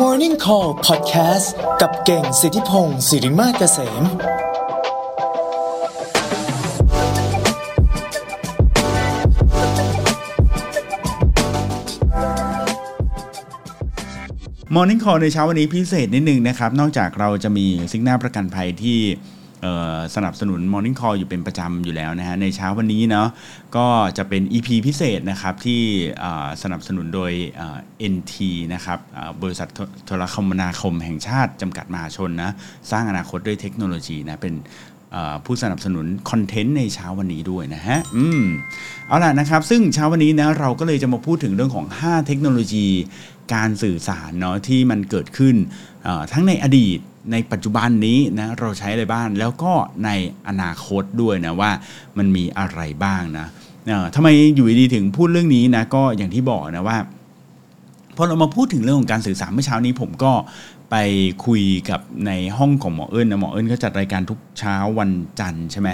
Morning Call Podcast กับเก่งสิทธิพงศ์สิริมาเกษม Morning Call ในเช้าวันนี้พิเศษนิดนึงนะครับ นอกจากเราจะมีซิกหน้าประกันภัยที่ สนับสนุน Morning Call อยู่เป็นประจำอยู่แล้วนะฮะในเช้าวันนี้เนาะก็จะเป็น EP พิเศษนะครับที่สนับสนุนโดยเอ่อ NT นะครับบริษัทโทรคมนาคมแห่งชาติจำกัดมหาชนนะสร้างอนาคตด้วยเทคโนโลยีนะเป็นผู้สนับสนุนคอนเทนต์ในเช้าวันนี้ด้วยนะฮะ อืม เอาล่ะนะครับ ซึ่งเช้าวันนี้นะเราก็เลยจะมาพูดถึงเรื่องของ 5 เทคโนโลยี การสื่อสารเนาะที่มันเกิดขึ้น ทั้งในอดีตในปัจจุบันนี้นะเราใช้อะไรบ้างแล้วก็ในอนาคตด้วยนะว่ามันมีอะไรบ้างนะทำไมอยู่ดีๆถึงพูดเรื่องนี้นะก็อย่างที่บอกนะว่าพอเรามาพูดถึงเรื่องของการสื่อสารเมื่อเช้านี้ผมก็ไปคุยกับในห้องของหมอเอิญนะหมอเอิญก็จัดรายการทุกเช้าวันจันทร์ใช่ไหม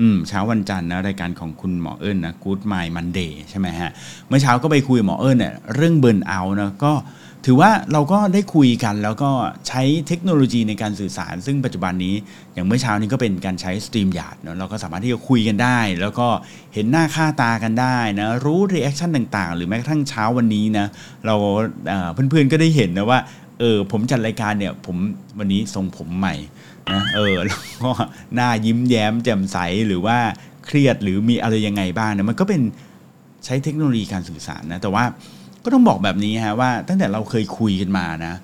อืมเช้าวันจันทร์นะรายการของคุณหมอเอิญนะ Good My Monday ใช่ไหมฮะเมื่อเช้าก็ไปคุยกับหมอเอิญเนี่ยเรื่องเบิร์นเอานะก็ ถือว่าเราก็ได้คุยกันแล้วก็ใช้เทคโนโลยีในการสื่อสาร ซึ่งปัจจุบันนี้อย่างเมื่อเช้านี้ก็เป็นการใช้ StreamYard เนาะเราก็สามารถที่จะคุยกันได้ แล้วก็เห็นหน้าค่าตากันได้นะรู้ reaction ต่างๆ หรือแม้กระทั่งเช้าวันนี้นะเราเอ่อเพื่อนๆก็ได้เห็นนะว่าเออผมจัดรายการเนี่ยผมวันนี้ทรงผมใหม่นะเออแล้วก็หน้ายิ้มแย้มแจ่มใสหรือว่าเครียดหรือมีอะไรยังไงบ้างนะมันก็เป็นใช้เทคโนโลยีการสื่อสารนะแต่ว่า ก็ต้องบอกแบบนี้ฮะว่าตั้งแต่เราเคยคุยกันมานะ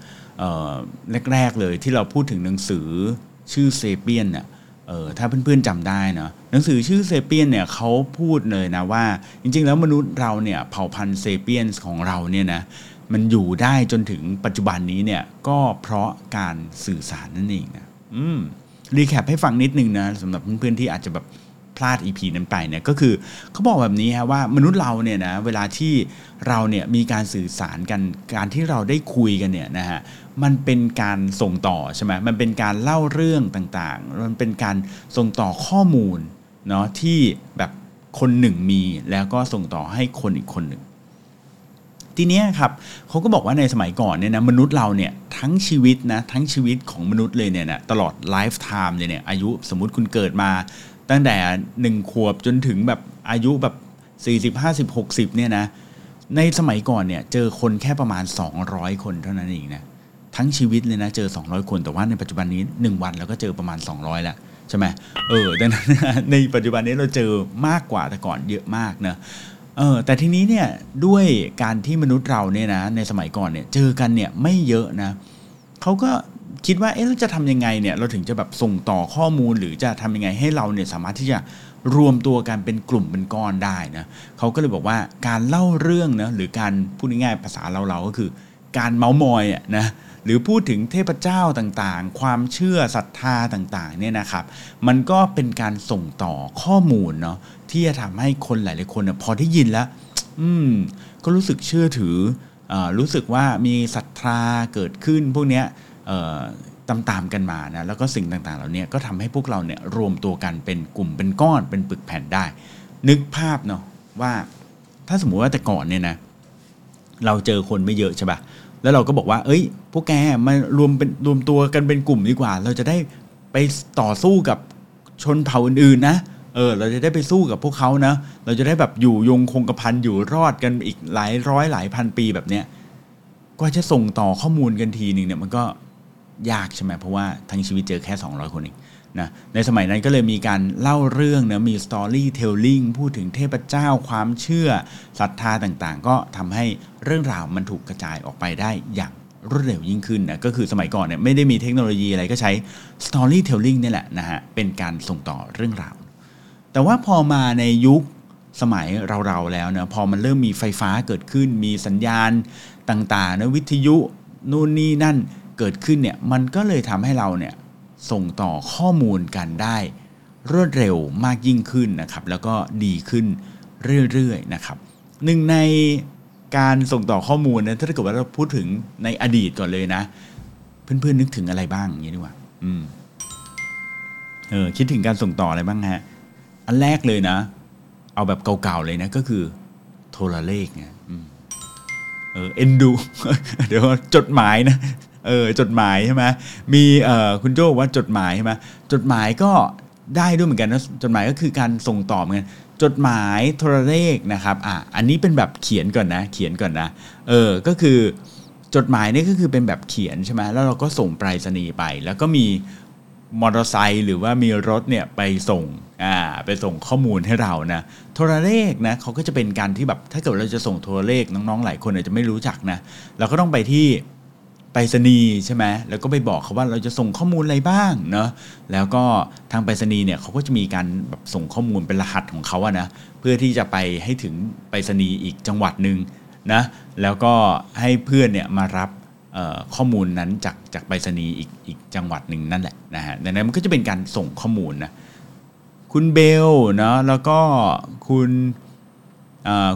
แรกๆเลยที่เราพูดถึงหนังสือชื่อเซเปียนเนี่ยเออถ้าเพื่อนๆจำได้นะหนังสือชื่อเซเปียนเนี่ยเขาพูดเลยนะว่า จริงๆ แล้วมนุษย์เราเนี่ยเผ่าพันธุ์เซเปียนของเราเนี่ยนะมันอยู่ได้จนถึงปัจจุบันนี้เนี่ยก็เพราะการสื่อสารนั่นเองนะอืมรีแคปให้ฟังนิดนึงนะสำหรับเพื่อนๆที่อาจจะแบบ พลาด EP นั้นไปเนี่ยก็คือเขาบอกแบบนี้ฮะว่ามนุษย์เราเนี่ยนะเวลาที่เราเนี่ยมีการสื่อสารกันการที่เราได้คุยกันเนี่ยนะฮะมันเป็นการส่งต่อใช่ไหมมันเป็นการเล่าเรื่องต่างๆ มันเป็นการส่งต่อข้อมูลเนาะที่แบบคนหนึ่งมีแล้วก็ส่งต่อให้คนอีกคนหนึ่ง ทีนี้ครับเขาก็บอกว่าในสมัยก่อนเนี่ยนะมนุษย์เราเนี่ยทั้งชีวิตนะทั้งชีวิตของมนุษย์เลยเนี่ยนะตลอด lifetime เลยเนี่ยอายุสมมุติคุณเกิดมา ตั้งแต่หนึ่งขวบจนถึงแบบอายุแบบ 40 50 60เนี่ยนะในสมัยก่อนเนี่ยเจอคนแค่ประมาณ 200 คนเท่านั้นเองนะทั้งชีวิตเลยนะเจอ 200 คนแต่ว่าในปัจจุบันนี้ 1 วันเราก็เจอประมาณ 200แล้วใช่ไหมเออดังนั้นในปัจจุบันนี้เราเจอมากกว่าแต่ก่อนเยอะมากนะเออแต่ทีนี้เนี่ยด้วยการที่มนุษย์เราเนี่ยนะในสมัยก่อนเนี่ยเจอกันเนี่ยไม่เยอะนะเขาก็ คิดว่าเอ๊ะเราจะทำยังไงเนี่ยเราถึงจะแบบส่งต่อข้อมูลหรือจะทำยังไงให้เราเนี่ยสามารถที่จะรวมตัวกันเป็นกลุ่มเป็นก้อนได้นะเขาก็เลยบอกว่าการเล่าเรื่องนะหรือการพูดง่ายๆภาษาเราเราๆก็คือ การเมาส์มอยอะนะหรือพูดถึงเทพเจ้าต่างๆ ความเชื่อศรัทธาต่างๆเนี่ยนะครับ มันก็เป็นการส่งต่อข้อมูลเนาะที่จะทำให้คนหลายๆคนนี่ยพอได้ยินแล้ว อืม ก็รู้สึกเชื่อถืออรู้สึกว่ามีศรัทธาเกิดขึ้นพวกเนี้ย ตามๆกันมานะแล้วก็สิ่งต่างๆเหล่านี้ก็ทำให้พวกเราเนี่ยรวมตัวกันเป็นกลุ่มเป็นก้อนเป็นปึกแผ่นได้ นึกภาพเนาะว่าถ้าสมมุติว่าแต่ก่อนเนี่ยนะเราเจอคนไม่เยอะใช่ปะแล้วเราก็บอกว่า เอ้ย พวกแกมารวมเป็นรวมตัวกันเป็นกลุ่มดีกว่า เราจะได้ไปต่อสู้กับชนเผ่าอื่นๆนะ เออ เราจะได้ไปสู้กับพวกเขานะ เราจะได้แบบอยู่ยงคงกระพันอยู่รอดกันอีกหลายร้อยหลายพันปีแบบเนี้ย กว่าจะส่งต่อข้อมูลกันทีหนึ่งเนี่ยมันก็ ยากใช่ไหมเพราะว่าทั้งชีวิตเจอแค่ 200 คนเองนะในสมัยนั้นก็เลยมีการเล่าเรื่องนะมี storytelling พูดถึงเทพเจ้าความเชื่อศรัทธาต่างๆ ก็ทำให้เรื่องราวมันถูกกระจายออกไปได้อย่างรวดเร็วยิ่งขึ้นนะก็คือสมัยก่อนเนี่ยไม่ได้มีเทคโนโลยีอะไรก็ใช้ storytelling นี่แหละนะฮะเป็นการส่งต่อเรื่องราว แต่ว่าพอมาในยุคสมัยเราๆแล้วนะพอมันเริ่มมีไฟฟ้าเกิดขึ้นมีสัญญาณต่างๆนะวิทยุนู่นนี่นั่น เกิดขึ้นเนี่ยมันก็เลยทำให้เราเนี่ยส่งต่อข้อมูลกันได้ รวดเร็วมากยิ่งขึ้นนะครับ แล้วก็ดีขึ้นเรื่อยๆนะครับหนึ่งในการส่งต่อข้อมูลนะถ้าเกิดว่าเราพูดถึงในอดีตก่อนเลยนะ เพื่อนๆนึกถึงอะไรบ้างอย่างนี้ดีกว่าอืมเออคิดถึงการส่งต่ออะไรบ้างฮะอันแรกเลยนะ เอาแบบเก่าๆเลยนะก็คือ โทรเลขไงเออเอ็นดู เดี๋ยวจดหมายนะ เออจดหมายใช่ไหมมีเอ่อคุณโจบอกว่าจดหมายใช่ไหมจดหมายก็ได้ด้วยเหมือนกันนะจดหมายก็คือการส่งต่อเหมือนกันจดหมายโทรเลขนะครับอะอันนี้เป็นแบบเขียนก่อนนะ เขียนก่อนนะเออก็คือจดหมายนี่ก็คือเป็นแบบเขียนใช่ไหมแล้วเราก็ส่งไปรษณีย์ไป แล้วก็มีมอเตอร์ไซค์หรือว่ามีรถเนี่ยไปส่งอ่าไปส่งข้อมูลให้เรานะโทรเลขนะเขาก็จะเป็นการที่แบบถ้าเกิดเราจะส่งโทรเลขน้องๆ หลายคนอาจจะไม่รู้จักนะเราก็ต้องไปที่ ไปรษณีย์ใช่ไหมแล้วก็ไปบอกเขาว่าเราจะส่งข้อมูลอะไรบ้างเนาะแล้วก็ทางไปรษณีย์เนี่ยเขาก็จะมีการแบบส่งข้อมูลเป็นรหัสของเขาอะนะเพื่อที่จะไปให้ถึงไปรษณีย์อีกจังหวัดหนึ่งนะแล้วก็ให้เพื่อนเนี่ยมารับข้อมูลนั้นจากจากไปรษณีย์อีกอีกจังหวัดหนึ่งนั่นแหละนะฮะดังนั้นมันก็จะเป็นการส่งข้อมูลนะคุณเบลเนาะแล้วก็คุณ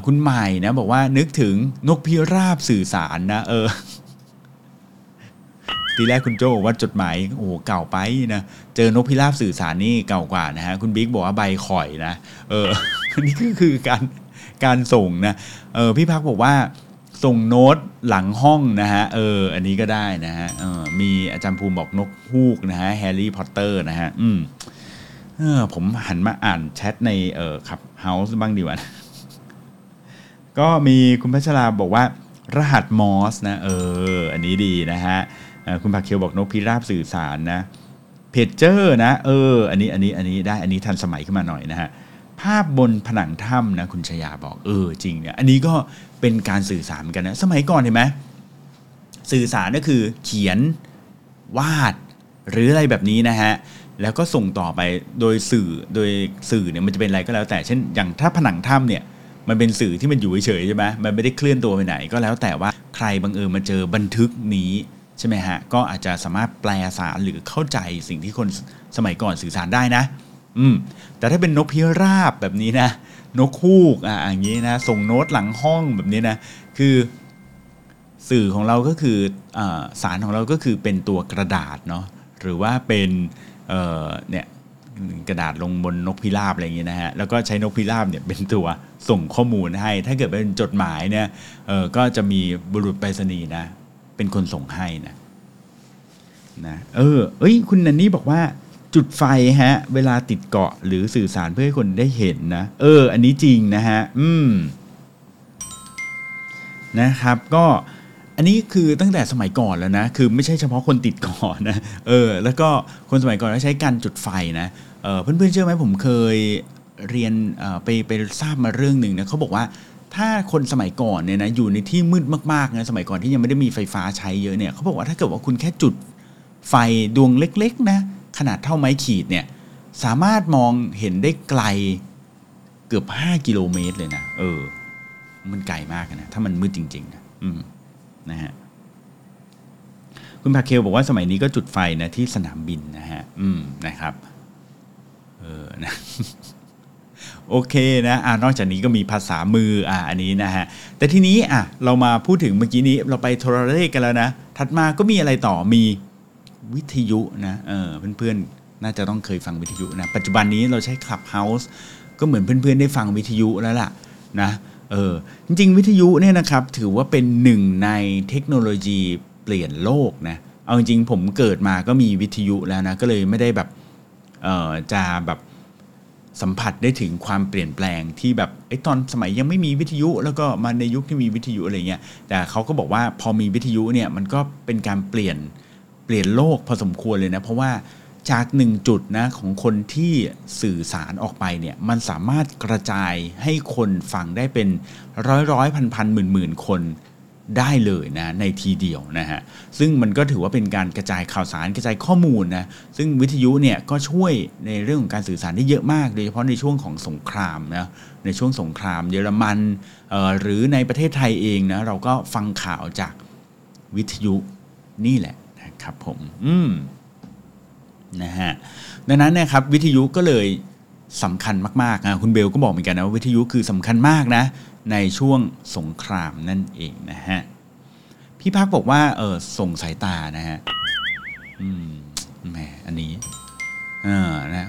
คุณใหม่นะบอกว่านึกถึงนกพิราบสื่อสารนะเออ ทีแรกคุณโจบอกว่าจดหมายโอ้เก่าไปนะเจอนกพิราบสื่อสารนี่เก่ากว่านะฮะคุณบิ๊กบอกว่าใบข่อยนะเออนี่ก็คือการการส่งนะเออพี่พักบอกว่าส่งโน้ตหลังห้องนะฮะเอออันนี้ก็ได้นะฮะเออมีอาจารย์ภูมิบอกนกฮูกนะฮะแฮร์รี่พอตเตอร์นะฮะอืมเออผมหันมาอ่านแชทในเออ Clubhouse บ้างดีกว่าก็มีคุณพัชราบอกว่ารหัสมอร์สนะเอออันนี้ดีนะฮะ คุณผักเคียวบอกนกพิราบสื่อสารนะเพจเจอร์นะเอออันนี้อันนี้อันนี้ได้อันนี้ทันสมัยขึ้นมาหน่อยนะฮะภาพบนผนังถ้ำนะคุณชยาบอกเออจริงเนี่ยอันนี้ก็เป็นการสื่อสารกันนะสมัยก่อนเห็นไหมสื่อสารก็คือเขียนวาดหรืออะไรแบบนี้นะฮะแล้วก็ส่งต่อไปโดยสื่อโดยสื่อเนี่ยมันจะเป็นอะไรก็แล้วแต่เช่นอย่างถ้าผนังถ้ำเนี่ยมันเป็นสื่อที่มันอยู่เฉยใช่ไหมมันไม่ได้เคลื่อนตัวไปไหนก็แล้วแต่ว่าใครบังเอิญมาเจอบันทึกนี้ ใช่ไหมฮะ ก็อาจจะสามารถแปลสารหรือเข้าใจสิ่งที่คนสมัยก่อนสื่อสารได้นะ อืม แต่ถ้าเป็นนกพิราบแบบนี้นะ นกคูกอะอย่างนี้นะ ส่งโน้ตหลังห้องแบบนี้นะ คือสื่อของเราก็คืออสารของเราก็คือเป็นตัวกระดาษเนาะ หรือว่าเป็นเเนี่ยกระดาษลงบนนกพิราบอะไรอย่างเงี้ยนะฮะ แล้วก็ใช้นกพิราบเนี่ยเป็นตัวส่งข้อมูลให้ ถ้าเกิดเป็นจดหมายเนี่ยก็จะมีบุรุษไปรษณีย์นะ เป็นคนส่งให้นะนะเออ เอ้ย คุณนันนี่บอกว่าจุดไฟฮะ เวลาติดเกาะหรือสื่อสารเพื่อให้คนได้เห็นนะ เออ อันนี้จริงนะฮะ อืม นะครับ ก็อันนี้คือตั้งแต่สมัยก่อนแล้วนะ คือไม่ใช่เฉพาะคนติดก่อนนะ เออ แล้วก็คนสมัยก่อนก็ใช้การจุดไฟนะเออเพื่อนๆเชื่อไหมผมเคยเรียนไปไปทราบมาเรื่องหนึ่งนะเขาบอกว่า ถ้าคนสมัยก่อนเนี่ยนะอยู่ในที่มืดมากๆนะสมัยก่อนที่ยังไม่ได้มีไฟฟ้าใช้เยอะเนี่ยเขาบอกว่าถ้าเกิดว่าคุณแค่จุดไฟดวงเล็กๆนะขนาดเท่าไม้ขีดเนี่ยสามารถมองเห็นได้ไกลเกือบ 5 กิโลเมตรเลยนะเออ มันไกลมากนะถ้ามันมืดจริง ๆ นะอืมนะฮะคุณพาเคลบอกว่าสมัยนี้ก็จุดไฟนะที่สนามบินนะฮะ อืมนะครับ เออนะ โอเคนะอ่านอกจากนี้ก็มีภาษามืออ่าอันนี้นะฮะแต่ทีนี้อะเรามาพูดถึงเมื่อกี้นี้เราไปโทรเลขกันแล้วนะถัดมาก็มีอะไรต่อมีวิทยุนะเออเพื่อนๆน่าจะต้องเคยฟังวิทยุนะปัจจุบันนี้เราใช้ Clubhouse ก็เหมือนเพื่อนๆได้ฟังวิทยุแล้วล่ะนะเออจริงๆ วิทยุเนี่ยนะครับถือว่าเป็นหนึ่งในเทคโนโลยีเปลี่ยนโลกนะเอาจริงๆผมเกิดมาก็มีวิทยุแล้วนะก็เลยไม่ได้แบบเออจะแบบ สัมผัสได้ถึงความเปลี่ยนแปลงที่แบบไอ้ตอนสมัยยังไม่มีวิทยุ แล้วก็มาในยุคที่มีวิทยุอะไรเงี้ยแต่เขาก็บอกว่าพอมีวิทยุเนี่ยมันก็เป็นการเปลี่ยนเปลี่ยนโลกพอสมควรเลยนะ เพราะว่าจากหนึ่งจุดนะของคนที่สื่อสารออกไปเนี่ยมันสามารถกระจายให้คนฟังได้เป็นร้อยร้อยพันพันหมื่นหมื่นคน ได้เลยนะในทีเดียวนะฮะซึ่งมันก็ถือว่าเป็นการกระจายข่าวสารกระจายข้อมูลนะซึ่งวิทยุเนี่ยก็ช่วยในเรื่องของการสื่อสารได้เยอะมาก โดยเฉพาะในช่วงของสงครามนะในช่วงสงครามเยอรมันหรือในประเทศไทยเองนะเราก็ฟังข่าวจากวิทยุนี่แหละนะครับผมอืมนะฮะดังนั้นนะครับวิทยุก็เลยสำคัญมากๆนะคุณเบลก็บอกเหมือนกันนะว่าวิทยุคือสำคัญมากนะ ในช่วงสงครามนั่นเองนะฮะพี่พักบอกว่าเออส่งสายตานะฮะอืมแหมอันนี้เออนะ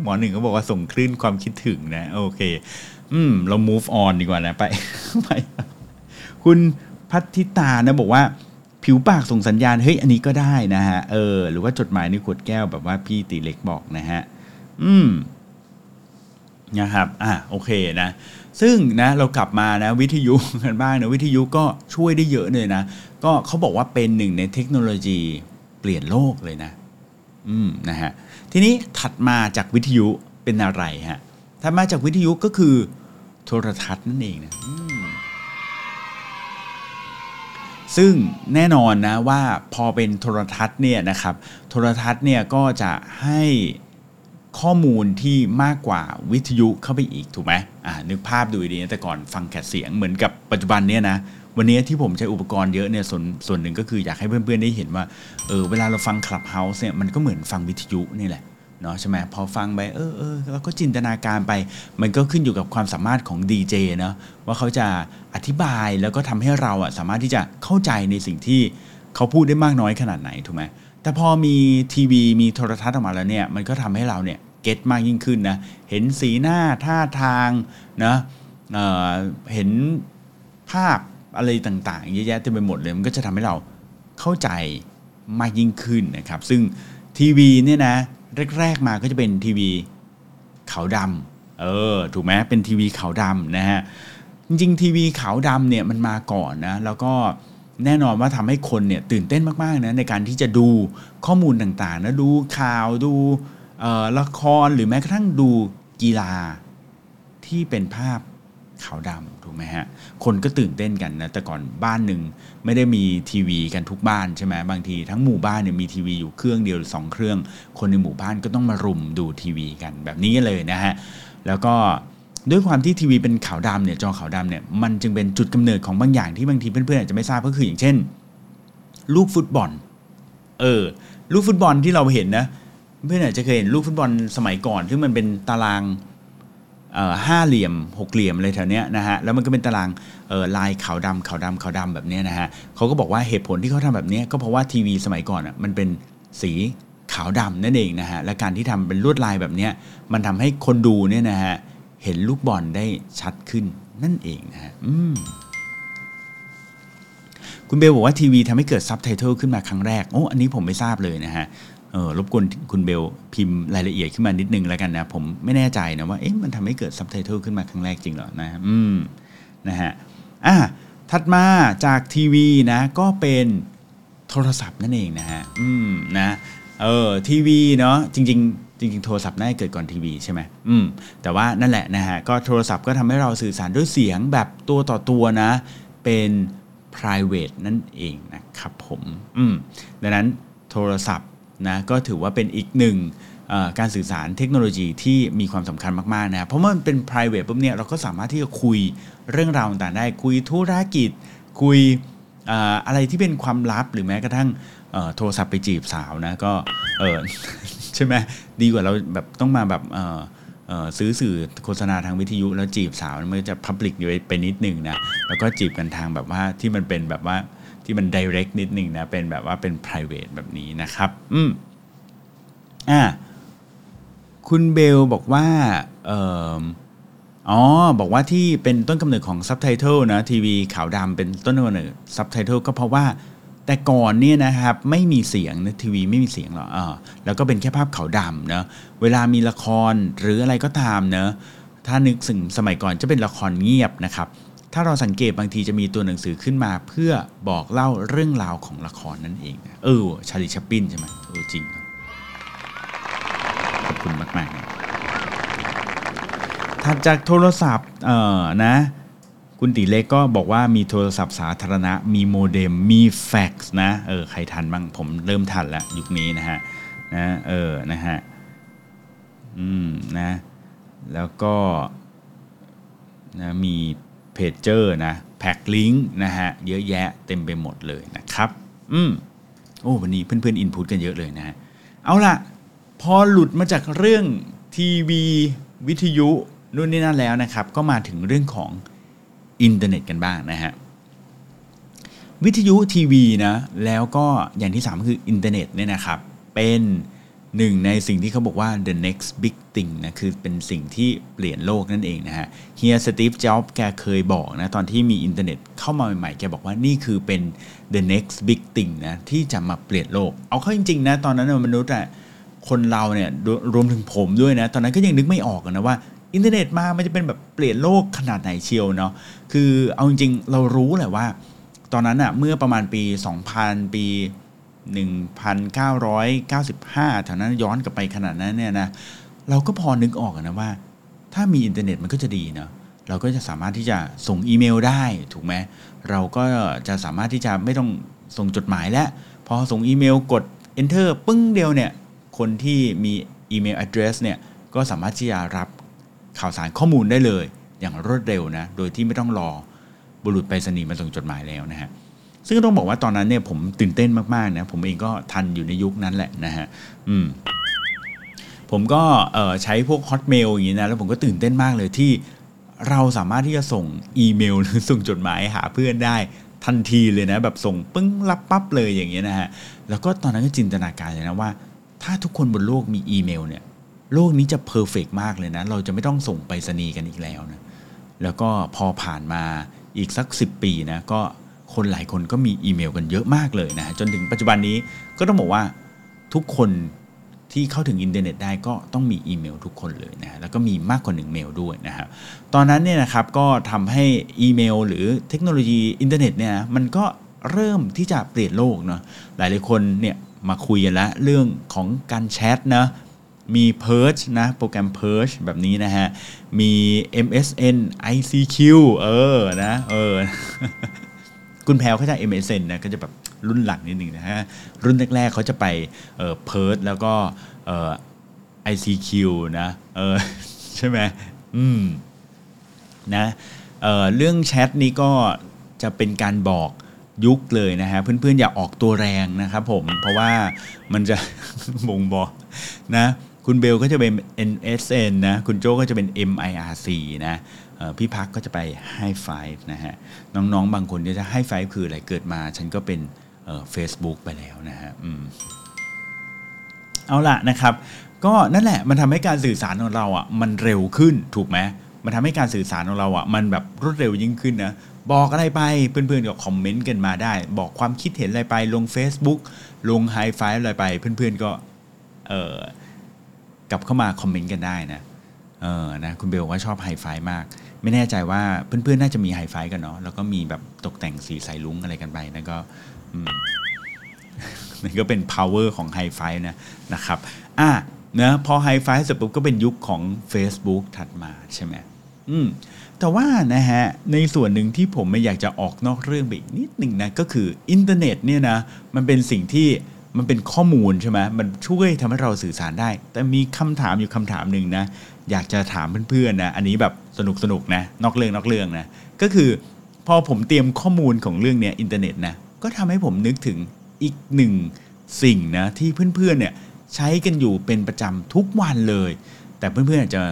หมอหนึ่งก็บอกว่าส่งคลื่นความคิดถึงนะ โอเค อืม เรา move on ดีกว่านะ ไปไปคุณพัทธิตานะบอกว่า ผิวปากส่งสัญญาณ เฮ้ย อันนี้ก็ได้นะฮะ เออ หรือว่าจดหมายในขวดแก้วแบบว่าพี่ตีเล็กบอกนะฮะ อืม นะครับ อะ โอเคนะ ซึ่งนะเรากลับมานะวิทยุกันบ้างนะวิทยุก็ช่วยได้เยอะเลยนะ ก็เขาบอกว่าเป็นหนึ่งในเทคโนโลยีเปลี่ยนโลกเลยนะ อืมนะฮะทีนี้ถัดมาจากวิทยุเป็นอะไรฮะถัดมาจากวิทยุก็คือโทรทัศน์นั่นเองนะซึ่งแน่นอนนะว่าพอเป็นโทรทัศน์เนี่ยนะครับ โทรทัศน์เนี่ยก็จะให้ ข้อมูลที่มากกว่าวิทยุเข้าไปอีกถูกไหมอ่านึกภาพดูดีนะแต่ก่อนฟังแค่เสียงเหมือนกับปัจจุบันเนี่ยนะวันนี้ที่ผมใช้อุปกรณ์เยอะเนี่ยส่วนส่วนหนึ่งก็คืออยากให้เพื่อนๆได้เห็นว่าเออเวลาเราฟังคลับเฮาส์เนี่ยมันก็เหมือนฟังวิทยุนี่แหละเนาะใช่ไหมพอฟังไปเออเออแล้วก็จินตนาการไป มันก็ขึ้นอยู่กับความสามารถของดีเจเนาะว่าเขาจะอธิบายแล้วก็ทำให้เราอะสามารถที่จะเข้าใจในสิ่งที่เขาพูดได้มากน้อยขนาดไหนถูกไหม แต่พอมีทีวีมีโทรทัศน์ออกมาแล้วเนี่ยมันก็ทำให้เราเนี่ยเก็ตมากยิ่งขึ้นนะเห็นสีหน้าท่าทางนะเเห็นภาพอะไรต่างๆเยอะแยะเต็มไปหมดเลยมันก็จะทำให้เราเข้าใจมากยิ่งขึ้นนะครับ ซึ่งทีวีเนี่ยนะแรกๆมาก็จะเป็นทีวีขาวดำเออถูกไหมเป็นทีวีขาวดำนะฮะจริงๆทีวีขาวดำเนี่ยมันมาก่อนนะแล้วก็ แน่นอนว่าทำให้คนเนี่ยตื่นเต้นมากๆนะในการที่จะดูข้อมูลต่างๆนะดูข่าวดูละครหรือแม้กระทั่งดูกีฬาที่เป็นภาพขาวดำถูกไหมฮะ คนก็ตื่นเต้นกันนะ แต่ก่อนบ้านหนึ่งไม่ได้มีทีวีกันทุกบ้านใช่ไหมบางทีทั้งหมู่บ้านเนี่ยมีทีวีอยู่เครื่องเดียวหรือสองเครื่อง คนในหมู่บ้านก็ต้องมารุมดูทีวีกันแบบนี้เลยนะฮะ แล้วก็ ด้วยความที่ทีวีเป็นขาวดำเนี่ยจอขาวดำเนี่ยมันจึงเป็นจุดกำเนิดของบางอย่างที่บางทีเพื่อนๆอาจจะไม่ทราบก็คืออย่างเช่น ลูกฟุตบอล เออ ลูกฟุตบอลที่เราเห็นนะเพื่อนอาจจะเคยเห็นลูกฟุตบอลสมัยก่อนที่มันเป็นตารางเอ่อห้าเหลี่ยมหกเหลี่ยมอะไรแถวเนี้ยนะฮะแล้วมันก็เป็นตารางเอ่อลายขาวดำขาวดำขาวดำแบบเนี้ยนะฮะเขาก็บอกว่าเหตุผลที่เขาทำแบบเนี้ยก็เพราะว่าทีวีสมัยก่อนอะมันเป็นสีขาวดำนั่นเองนะฮะและการที่ทำเป็นลวดลายแบบเนี้ยมันทำให้คนดูเนี่ยนะฮะ เห็นลูกบอลได้ชัดขึ้นนั่นเองนะฮะคุณเบลบอกว่าทีวีทำให้เกิดซับไตเติลขึ้นมาครั้งแรก โอ้อันนี้ผมไม่ทราบเลยนะฮะเออรบกวนคุณเบลพิมพ์รายละเอียดขึ้นมานิดนึงแล้วกันนะ ผมไม่แน่ใจนะว่าเอ๊ะมันทำให้เกิดซับไตเติลขึ้นมาครั้งแรกจริงเหรอนะอืมนะฮะอะถัดมาจากทีวีนะก็เป็นโทรศัพท์นั่นเองนะฮะอืมนะเออทีวีเนาะจริง ๆ จริงๆ โทรศัพท์น่าจะเกิดก่อนทีวีใช่ไหมอืม แต่ว่านั่นแหละนะฮะ ก็โทรศัพท์ก็ทำให้เราสื่อสารด้วยเสียงแบบตัวต่อตัวนะ เป็น private นั่นเองนะครับผม อืม ดังนั้นโทรศัพท์นะก็ถือว่าเป็นอีกหนึ่งการสื่อสารเทคโนโลยีที่มีความสำคัญมากๆนะ เพราะมันเป็น private ปุ๊บเนี่ยเราก็สามารถที่จะคุยเรื่องราวต่างๆได้ คุยธุรกิจ คุย อะไรที่เป็นความลับหรือแม้กระทั่งโทรศัพท์ไปจีบสาวนะก็ใช่ไหมดีกว่าเราแบบต้องมาแบบซื้อสื่อโฆษณาทางวิทยุแล้วจีบสาวมันจะ public อยู่ไปนิดหนึ่งนะแล้วก็จีบกันทางแบบว่าที่มันเป็นแบบว่าที่มัน direct นิดหนึ่งนะเป็นแบบว่าเป็น private แบบนี้นะครับอืมอ่าคุณเบลบอกว่าเอ่อ อ๋อ บอกว่าที่เป็นต้นกำเนิดของซับไตเติลนะทีวีขาวดำเป็นต้นกำเนิดซับไตเติลก็เพราะว่าแต่ก่อนเนี่ยนะครับไม่มีเสียงนะทีวีไม่มีเสียงหรอกอ่าแล้วก็เป็นแค่ภาพขาวดำเนะเวลามีละครหรืออะไรก็ตามเนะถ้านึกถึงสมัยก่อนจะเป็นละครเงียบนะครับ ถ้าเราสังเกตบางทีจะมีตัวหนังสือขึ้นมา เพื่อบอกเล่าเรื่องราวของละครนั่นเองนะเออชาลิชัปปินใช่ไหมเออจริงขอบคุณมากๆนะ ถัดจากโทรศัพท์เอ่อนะคุณตีเล็กก็บอกว่ามีโทรศัพท์สาธารณะ มีโมเด็มมีแฟกซ์นะเออใครทันบ้างผมเริ่มทันแล้วยุคนี้นะฮะนะเออนะฮะอืมนะแล้วก็นะมีเพจเจอร์นะ PacLink นะฮะเยอะแยะเต็มไปหมดเลยนะครับอืมโอ้วันนี้เพื่อนๆ input กันเยอะเลยนะฮะเอาล่ะ พอหลุดมาจากเรื่องทีวีวิทยุ นู่นนี่นั่นแล้วนะครับ ก็มาถึงเรื่องของอินเทอร์เน็ตกันบ้างนะฮะวิทยุทีวีนะแล้วก็อย่างที่ 3 คืออินเทอร์เน็ตเนี่ยนะครับ เป็นหนึ่งในสิ่งที่เขาบอกว่า the next big thing นะคือเป็นสิ่งที่เปลี่ยนโลกนั่นเองนะฮะเฮียสตีฟจ็อบส์แกเคยบอกนะตอนที่มีอินเทอร์เน็ตเข้ามาใหม่ๆ แกบอกว่านี่คือเป็น the next big thing นะที่จะมาเปลี่ยนโลก เอาเข้าจริงๆนะตอนนั้นมนุษย์อะคนเราเนี่ยรวมถึงผมด้วยนะ ตอนนั้นก็ยังนึกไม่ออกนะว่า อินเทอร์เน็ตมามันจะเป็นแบบเปลี่ยนโลกขนาดไหนเชียวเนาะคือเอาจริงๆ เรารู้แหละว่า ตอนนั้นอะเมื่อประมาณปี 2000 ปี 1995แถวนั้นย้อนกลับไปขนาดนั้นเนี่ยนะเราก็พอนึกออกนะว่า ถ้ามีอินเทอร์เน็ตมันก็จะดีเนาะเราก็จะสามารถที่จะส่งอีเมลได้ถูกไหมเราก็จะสามารถที่จะไม่ต้องส่งจดหมายแล้วพอส่งอีเมลกด enter ปึ้งเดียวเนี่ยคนที่มีอีเมล address เนี่ยก็สามารถที่จะรับ ข่าวสารข้อมูลได้เลย อย่างรวดเร็วนะโดยที่ไม่ต้องรอบุรุษไปรษณีย์มาส่งจดหมายแล้วนะฮะซึ่งต้องบอกว่าตอนนั้นเนี่ยผมตื่นเต้นมากๆนะผมเองก็ทันอยู่ในยุคนั้นแหละนะฮะอืมผมก็ใช้พวก Hotmail อย่างนี้นะแล้วผมก็ตื่นเต้นมากเลยที่เราสามารถที่จะส่งอีเมลหรือส่งจดหมายหาเพื่อนได้ทันทีเลยนะ แบบส่งปึ้งรับปั๊บเลยอย่างเงี้ยนะฮะแล้วก็ตอนนั้นก็จินตนาการเลยนะว่า ถ้าทุกคนบนโลกมีอีเมลเนี่ย โลกนี้จะ perfect มากเลยนะ เราจะไม่ต้องส่งไปรษณีย์กันอีกแล้วนะ แล้วก็พอผ่านมาอีกสัก 10 ปีนะ ก็คนหลายคนก็มีอีเมลกันเยอะมากเลยนะ จนถึงปัจจุบันนี้ก็ต้องบอกว่าทุกคนที่เข้าถึงอินเทอร์เน็ตได้ก็ต้องมีอีเมลทุกคนเลยนะแล้วก็มีมากกว่า 1 เมลด้วยนะครับ ตอนนั้นเนี่ยนะครับก็ทำให้อีเมล หรือเทคโนโลยีอินเทอร์เน็ตเนี่ยมันก็เริ่มที่จะเปลี่ยนโลกเนาะหลายหลายคนเนี่ยมาคุยกันแล้วเรื่องของการแชทนะ มี Purge นะ โปรแกรม Purge แบบนี้นะฮะ มี MSN ICQ เออ นะ เออ คุณแพลวเขาจะ MSN นะ ก็จะแบบรุ่นหลังนิดหนึ่งนะฮะ รุ่นแรก ๆเขาจะไปเออเพิร์ดแล้วก็เออ ICQ นะ เออ ใช่ไหม อืม นะ เออเรื่องแชทนี้ก็จะเป็นการบอกยุคเลยนะฮะเพื่อนๆอย่าออกตัวแรงนะครับผมเพราะว่ามันจะบ่งบอกนะ คุณเบลก็จะเป็น NSN นะ คุณโจก็จะเป็น MIRC นะพี่พักก็จะไป High Five นะฮะ น้องๆ บางคนจะ High Five คืออะไรเกิดมาฉันก็เป็นเฟซบุ๊กไปแล้วนะฮะอืมเอาละนะครับ ก็นั่นแหละมันทำให้การสื่อสารของเราอะมันเร็วขึ้นถูกไหมมันทำให้การสื่อสารของเราอะมันแบบรวดเร็วยิ่งขึ้นนะบอกอะไรไปเพื่อนๆก็คอมเมนต์กันมาได้ บอกความคิดเห็นอะไรไปลง Facebook ลงไฮไฟอะไรไปเพื่อนๆก็เออ กลับเข้ามาคอมเมนต์กันได้นะเออนะคุณเบลว่าชอบไฮไฟมาก ไม่แน่ใจว่าเพื่อนๆ น่าจะมีไฮไฟกันเนาะแล้วก็มีแบบตกแต่งสีใสลุ้งอะไรกันไปนั่นก็มันก็เป็น power ของไฮไฟนะนะครับอะเนะพอไฮไฟเสร็จปุ๊บก็เป็นยุคของ Facebook ถัดมาใช่ไหมอืมแต่ว่านะฮะในส่วนหนึ่งที่ผมไม่อยากจะออกนอกเรื่องไปอีกนิดหนึ่งนะก็คืออินเทอร์เน็ตเนี่ยนะมันเป็นสิ่งที่ มันเป็นข้อมูลใช่ไหมมันช่วยทำให้เราสื่อสารได้ แต่มีคำถามอยู่คำถามหนึ่งนะ อยากจะถามเพื่อนๆนะ อันนี้แบบสนุกสนุกนะ นอกเรื่องนอกเรื่องนะ ก็คือพอผมเตรียมข้อมูลของเรื่องเนี้ยอินเทอร์เน็ตนะ ก็ทำให้ผมนึกถึงอีกหนึ่งสิ่งนะที่เพื่อนๆเนี่ยใช้กันอยู่เป็นประจำทุกวันเลย แต่เพื่อนๆอาจจะ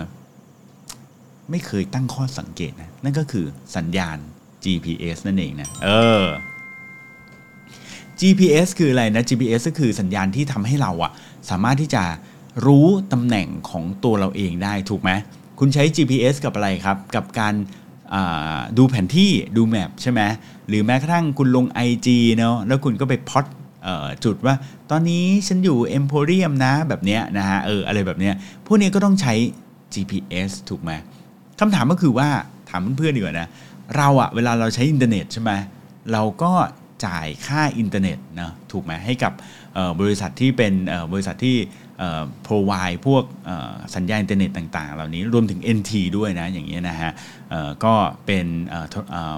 ไม่เคยตั้งข้อสังเกตนะ นั่นก็คือสัญญาณ GPS นั่นเองนะ เออ GPS คืออะไรนะ GPS ก็คือสัญญาณที่ทำให้เราอะสามารถที่จะรู้ตำแหน่งของตัวเราเองได้ถูกไหมคุณใช้ GPS กับอะไรครับ กับการดูแผนที่ดู map ใช่ไหมหรือแม้กระทั่งคุณลง IG เนาะแล้วคุณก็ไปพอดจุดว่า ตอนนี้ฉันอยู่เอ็มโพเรียมนะแบบเนี้ยนะฮะเอออะไรแบบเนี้ยพวกนี้ก็ต้องใช้ GPS ถูกไหมคำถามก็คือว่าถามเพื่อนๆดีกว่านะ เราอะเวลาเราใช้อินเทอร์เน็ตใช่ไหมเราก็ จ่ายค่าอินเทอร์เน็ตนะถูกไหมให้กับบริษัทที่เป็นบริษัทที่ provide พวกสัญญาณอินเทอร์เน็ตต่างๆ เหล่านี้รวมถึง NT ด้วยนะอย่างเงี้นะฮะก็เป็น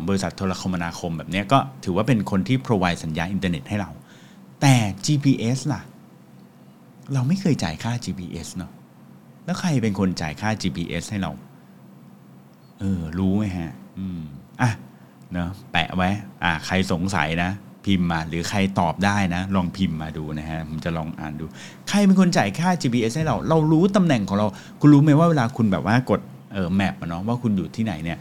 บริษัทโทรคมนาคมแบบนี้ก็ถือว่าเป็นคนที่ provide สัญญาณอินเทอร์เน็ตให้เรา แต่ GPS ล่ะ เราไม่เคยจ่ายค่า GPS เนาะแล้วใครเป็นคนจ่ายค่า GPS ให้เรา เออ รู้ไหมฮะ อืม อะ เนาะแปะไว้อ่าใครสงสัยนะ พิมพ์มาหรือใครตอบได้นะ ลองพิมพ์มาดูนะฮะผมจะลองอ่านดู ใครเป็นคนจ่ายค่า GPS ให้เรา เรารู้ตำแหน่งของเรา คุณรู้ไหมว่าเวลาคุณแบบว่ากดเออแมปเนาะว่าคุณอยู่ที่ไหนเนี่ย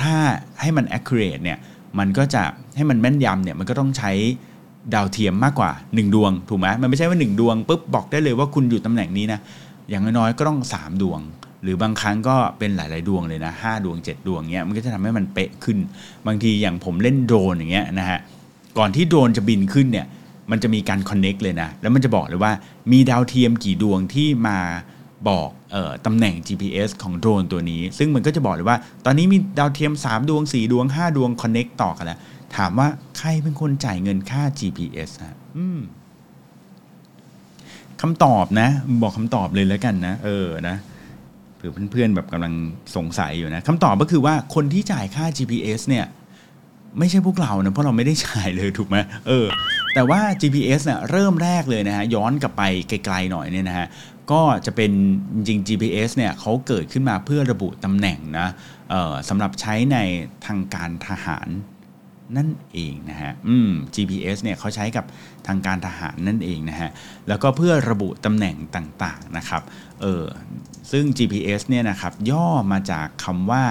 ถ้าให้มัน accurate เนี่ยมันก็จะให้มันแม่นยำเนี่ยมันก็ต้องใช้ดาวเทียมมากกว่า 1 ดวงถูกไหมมันไม่ใช่ว่า 1 ดวงปุ๊บบอกได้เลยว่าคุณอยู่ตำแหน่งนี้นะอย่างน้อยๆก็ต้อง 3 ดวง หรือบางครั้งก็เป็นหลาย ๆ ดวงเลยนะห้าดวง 7 ดวงเงี้ยมันก็จะทำให้มันเป๊ะขึ้น บางทีอย่างผมเล่นโดรนอย่างเงี้ยนะฮะก่อนที่โดรนจะบินขึ้นเนี่ยมันจะมีการคอนเน็กเลยนะ แล้วมันจะบอกเลยว่ามีดาวเทียมกี่ดวงที่มาบอกออตำแหน่ง GPS ของโดรนตัวนี้ ซึ่งมันก็จะบอกเลยว่า ตอนนี้มีดาวเทียม 3 ดวง 4 ดวง 5 ดวงคอนเน็กต่อกันแล้ว ถามว่าใครเป็นคนจ่ายเงินค่า GPS ฮะอืมคำตอบนะ บอกคำตอบเลยแล้วกันนะ เออนะ เผื่อเพื่อนๆแบบกำลังสงสัยอยู่นะคำตอบก็คือว่าคนที่จ่ายค่า GPS เนี่ยไม่ใช่พวกเรานะเพราะเราไม่ได้จ่ายเลยถูกไหมเออ แต่ว่า GPS เนี่ยเริ่มแรกเลยนะฮะย้อนกลับไปไกลๆหน่อยเนี่ยนะฮะก็จะเป็นจริง GPS เนี่ยเขาเกิดขึ้นมาเพื่อระบุตำแหน่งนะสำหรับใช้ในทางการทหาร นั่นเองนะฮะอืม GPS เนี่ยเขาใช้กับทางการทหารนั่นเองนะฮะ แล้วก็เพื่อระบุตำแหน่งต่างๆนะครับเออซึ่ง GPS เนี่ยนะครับย่อมาจากคำว่า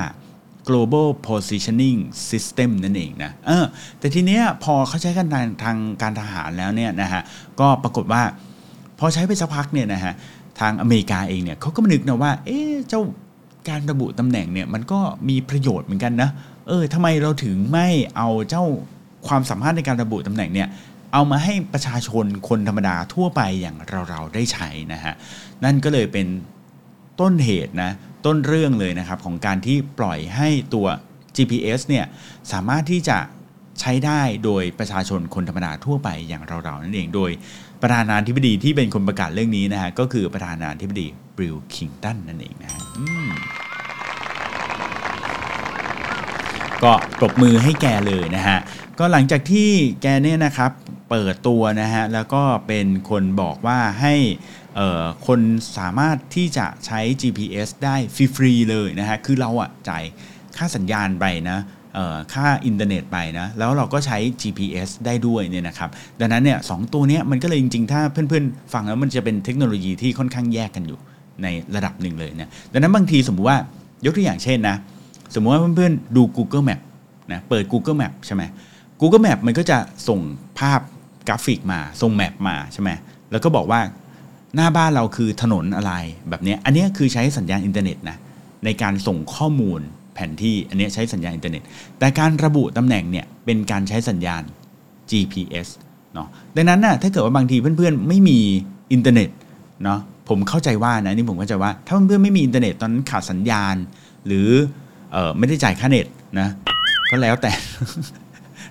global positioning system นั่นเองนะเออแต่ทีเนี้ยพอเขาใช้กันทางทางการทหารแล้วเนี่ยนะฮะก็ปรากฏว่า พอใช้ไปสักพักเนี่ยนะฮะทางอเมริกาเองเนี่ยเขาก็มานึกนะว่า เอ๊ะเจ้าการระบุตำแหน่งเนี่ยมันก็มีประโยชน์เหมือนกันนะ เออทำไมเราถึงไม่เอาเจ้าความสามารถในการระบุตำแหน่งเนี่ยเอามาให้ประชาชนคนธรรมดาทั่วไปอย่างเราๆได้ใช้นะฮะนั่นก็เลยเป็นต้นเหตุนะต้นเรื่องเลยนะครับของการที่ปล่อยให้ตัว GPS เนี่ยสามารถที่จะใช้ได้โดยประชาชนคนธรรมดาทั่วไปอย่างเราๆนั่นเองโดยประธานาธิบดีที่เป็นคนประกาศเรื่องนี้นะฮะก็คือประธานาธิบดีบริลคิงตันนั่นเองนะฮะ ก็ตบมือให้แกเลยนะฮะ ก็หลังจากที่แกเนี่ยนะครับเปิดตัวนะฮะ แล้วก็เป็นคนบอกว่าให้คนสามารถที่จะใช้ GPS ได้ฟรีๆเลยนะฮะ คือเราอะจ่ายค่าสัญญาณไปนะค่าอินเทอร์เน็ตไปนะ แล้วเราก็ใช้ GPS ได้ด้วยเนี่ยนะครับ ดังนั้นเนี่ยสตัวนี้มันก็เลยจริงๆ ถ้าเพื่อนๆ ฟังแล้วมันจะเป็นเทคโนโลยีที่ค่อนข้างแยกกันอยู่ในระดับหนึ่งเลยนะ ดังนั้นบางทีสมมุติว่ายกตัวอย่างเช่นนะ สมมติว่าเพื่อนๆดู Google Map นะเปิด Google Map ใช่ไหม Google Map มันก็จะส่งภาพกราฟิกมาส่ง map มาใช่ไหมแล้วก็บอกว่าหน้าบ้านเราคือถนนอะไรแบบนี้อันนี้คือใช้สัญญาณอินเทอร์เน็ตนะในการส่งข้อมูลแผนที่อันนี้ใช้สัญญาณอินเทอร์เน็ต แต่การระบุตำแหน่งเนี่ยเป็นการใช้สัญญาณ GPS เนาะดังนั้นน่ะถ้าเกิดว่าบางทีเพื่อนๆไม่มีอินเทอร์เน็ตเนาะผมเข้าใจว่านะนี่ผมเข้าใจว่า ถ้าเพื่อนๆไม่มีอินเทอร์เน็ตตอนนั้นขาดสัญญาณ หรือ ไม่ได้จ่ายค่าเน็ตนะ ก็แล้วแต่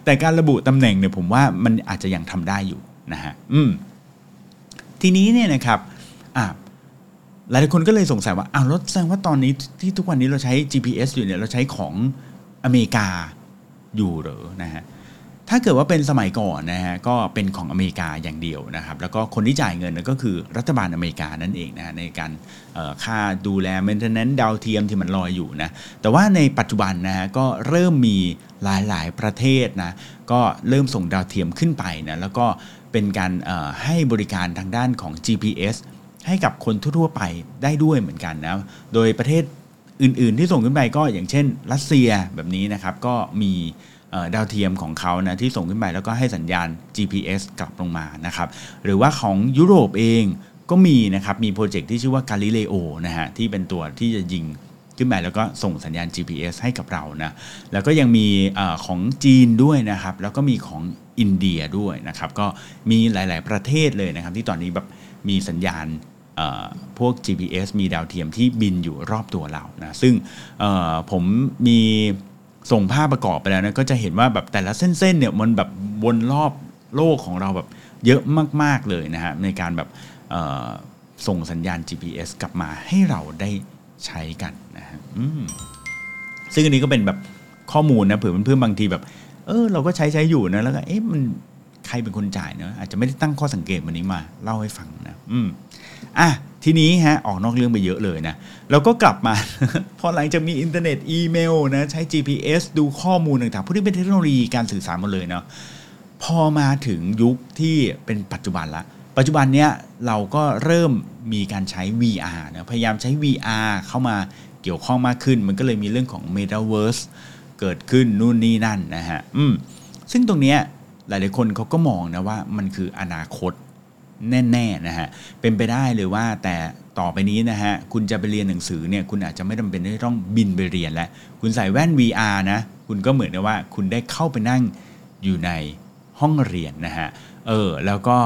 แต่การระบุตำแหน่งเนี่ยผมว่ามันอาจจะยังทำได้อยู่นะฮะอืมทีนี้เนี่ยนะครับอ่าหลายคนก็เลยสงสัยว่าอ้าวรถแสดงว่าตอนนี้ที่ทุกวันนี้เราใช้ GPS อยู่เนี่ยเราใช้ของอเมริกาอยู่หรือนะฮะ ถ้าเกิดว่าเป็นสมัยก่อนนะฮะก็เป็นของอเมริกาอย่างเดียวนะครับ แล้วก็คนที่จ่ายเงินก็คือรัฐบาลอเมริกานั่นเองนะฮะในการค่าดูแล maintenance ดาวเทียมที่มันลอยอยู่นะแต่ว่าในปัจจุบันนะฮะก็เริ่มมีหลายๆประเทศนะก็เริ่มส่งดาวเทียมขึ้นไปนะแล้วก็เป็นการให้บริการทางด้านของ GPS ให้กับคนทั่วๆไปได้ด้วยเหมือนกันนะโดยประเทศอื่นๆที่ส่งขึ้นไปก็อย่างเช่น รัสเซียแบบนี้นะครับก็มี ดาวเทียมของเขานะที่ส่งขึ้นไปแล้วก็ให้สัญญาณ GPS กลับลงมานะครับหรือว่าของยุโรปเองก็มีนะครับมีโปรเจกต์ที่ชื่อว่า Galileo นะฮะที่เป็นตัวที่จะยิงขึ้นไปแล้วก็ส่งสัญญาณ GPS ให้กับเรานะแล้วก็ยังมีอของจีนด้วยนะครับ แล้วก็มีของอินเดียด้วยนะครับ ก็มีหลาย ๆ ประเทศเลยนะครับ ที่ตอนนี้แบบมีสัญญาณพวก GPS มีดาวเทียมที่บินอยู่รอบตัวเรานะซึ่งผมมี ส่งภาพประกอบไปแล้วนะก็จะเห็นว่าแบบแต่ละเส้นๆเนี่ยมันแบบวนรอบโลกของเราแบบเยอะมากๆเลยนะฮะในการแบบส่งสัญญาณ GPS กลับมาให้เราได้ใช้กันนะฮะซึ่งอันนี้ก็เป็นแบบข้อมูลนะเผื่อเพื่อนๆบางทีแบบ เออ เราก็ใช้ใช้อยู่นะแล้วก็เอ๊ะมันใครเป็นคนจ่ายเนะอาจจะไม่ได้ตั้งข้อสังเกตวันนี้มาเล่าให้ฟังนะ อืมอะ ทีนี้ฮะออกนอกเรื่องไปเยอะเลยนะเราก็กลับมา พอหลังจากมีอินเทอร์เน็ตอีเมลนะใช้ GPS ดูข้อมูลต่างๆพวกนี้เป็นเทคโนโลยีการสื่อสารหมดเลยเนาะพอมาถึงยุคที่เป็นปัจจุบันละ ปัจจุบันเนี้ยเราก็เริ่มมีการใช้ VR นะพยายามใช้ VR เข้ามาเกี่ยวข้องมากขึ้น มันก็เลยมีเรื่องของ Metaverse เกิดขึ้นนู่นนี่นั่นนะฮะอืมซึ่งตรงเนี้ยหลายๆคนเขาก็มองนะว่ามันคืออนาคต แน่ๆนะฮะเป็นไปได้เลยว่าแต่ต่อไปนี้นะฮะคุณจะไปเรียนหนังสือเนี่ยคุณอาจจะไม่จาเป็นที่ต้องบินไปเรียนแล้วคุณใส่แว่น VR นะคุณก็เหมือนกับว่าคุณได้เข้าไปนั่งอยู่ในห้องเรียนนะฮะเออแล้วก็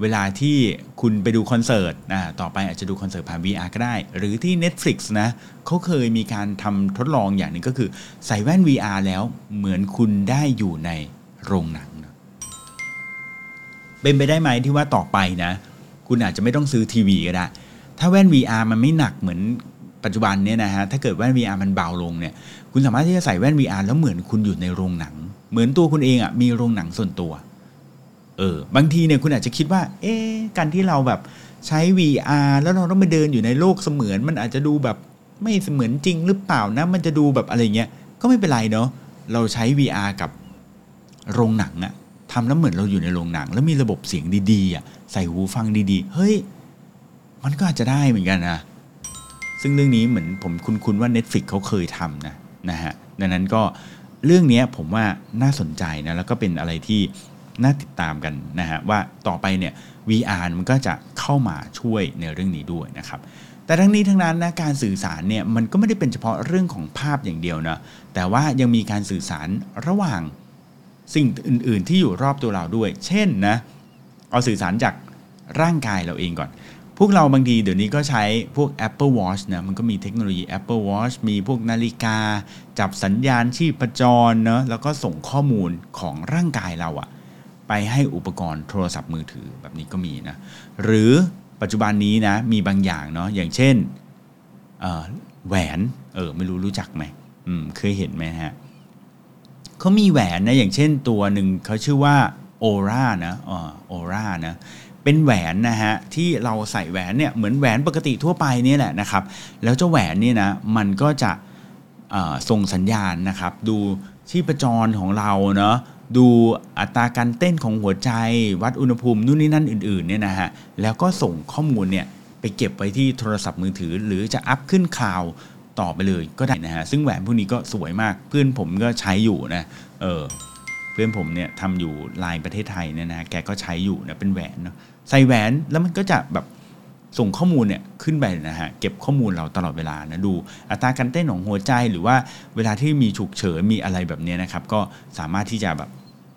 เวลาที่คุณไปดูคอนเสิร์ตนะต่อไปอาจจะดูคอนเสิร์ตผ่าน VR ก็ได้ หรือที่ Netflix นะเขาเคยมีการทำทดลองอย่างหนึ่งก็คือ ใส่แว่น VR แล้วเหมือนคุณได้อยู่ในโรงหนัง เป็นไปได้ไหมที่ว่าต่อไปนะ คุณอาจจะไม่ต้องซื้อทีวีก็ได้ ถ้าแว่น VR มันไม่หนักเหมือนปัจจุบันเนี่ยนะฮะถ้าเกิดแว่น VR มันเบาลงเนี่ย คุณสามารถที่จะใส่แว่น VR แล้วเหมือนคุณอยู่ในโรงหนัง เหมือนตัวคุณเองอะ่ะมีโรงหนังส่วนตัวเออบางทีเนี่ยคุณอาจจะคิดว่า เอ๊การที่เราแบบใช้ VR แล้วเราต้องไปเดินอยู่ในโลกเสมือน มันอาจจะดูแบบไม่เสมือนจริงหรือเปล่านะ มันจะดูแบบอะไรเงี้ยก็ไม่เป็นไรเนาะเราใช้ VR กับโรงหนังอะ ทำแล้วเหมือนเราอยู่ในโรงหนัง แล้วมีระบบเสียงดีๆอะใส่หูฟังดีๆ เฮ้ย มันก็อาจจะได้เหมือนกันนะ ซึ่งเรื่องนี้เหมือนผมคุ้นๆว่า Netflix เขาเคยทำนะนะฮะดังนั้นก็เรื่องนี้ผมว่าน่าสนใจนะแล้วก็เป็นอะไรที่น่าติดตามกันนะฮะว่าต่อไปเนี่ย VR มันก็จะเข้ามาช่วยในเรื่องนี้ด้วยนะครับแต่ทั้งนี้ทั้งนั้นนะการสื่อสารเนี่ยมันก็ไม่ได้เป็นเฉพาะเรื่องของภาพอย่างเดียวนะแต่ว่ายังมีการสื่อสารระหว่าง สิ่งอื่น ๆ ที่อยู่รอบตัวเราด้วย เช่นนะเอาสื่อสารจากร่างกายเราเองก่อน พวกเราบางทีเดี๋ยวนี้ก็ใช้พวก Apple Watch นะมันก็มีเทคโนโลยี Apple Watch มีพวกนาฬิกา จับสัญญาณชีพจรเนะแล้วก็ส่งข้อมูลของร่างกายเราอะไปให้อุปกรณ์โทรศัพท์มือถือแบบนี้ก็มีนะหรือปัจจุบันนี้นะมีบางอย่างเนาะอย่างเช่นแหวนเออไม่รู้รู้จักไหมอืมเคยเห็นไหมฮะ เขามีแหวนนะอย่างเช่นตัวหนึ่งเขาชื่อว่าโอรานะอ๋อโอรานะเป็นแหวนนะฮะที่เราใส่แหวนเนี่ยเหมือนแหวนปกติทั่วไปนี่แหละนะครับ แล้วเจ้าแหวนนี่นะมันก็จะส่งสัญญาณนะครับ ดูชีพจรของเราเนาะดูอัตราการเต้นของหัวใจวัดอุณหภูมินู่นนี่นั่นอื่นๆเนี่ยนะฮะแล้วก็ส่งข้อมูลเนี่ยไปเก็บไว้ที่โทรศัพท์มือถือ หรือจะอัพขึ้นคลาว ต่อไปเลยก็ได้นะฮะซึ่งแหวนพวกนี้ก็สวยมากเพื่อนผมก็ใช้อยู่นะเออเพื่อนผมเนี่ยทำอยู่ลายประเทศไทยเนี่ยนะแกก็ใช้อยู่นะเป็นแหวนเนาะใส่แหวนแล้วมันก็จะแบบส่งข้อมูลเนี่ยขึ้นไปนะฮะเก็บข้อมูลเราตลอดเวลานะดูอัตราการเต้นของหัวใจหรือว่าเวลาที่มีฉุกเฉินมีอะไรแบบนี้นะครับ ก็สามารถที่จะแบบ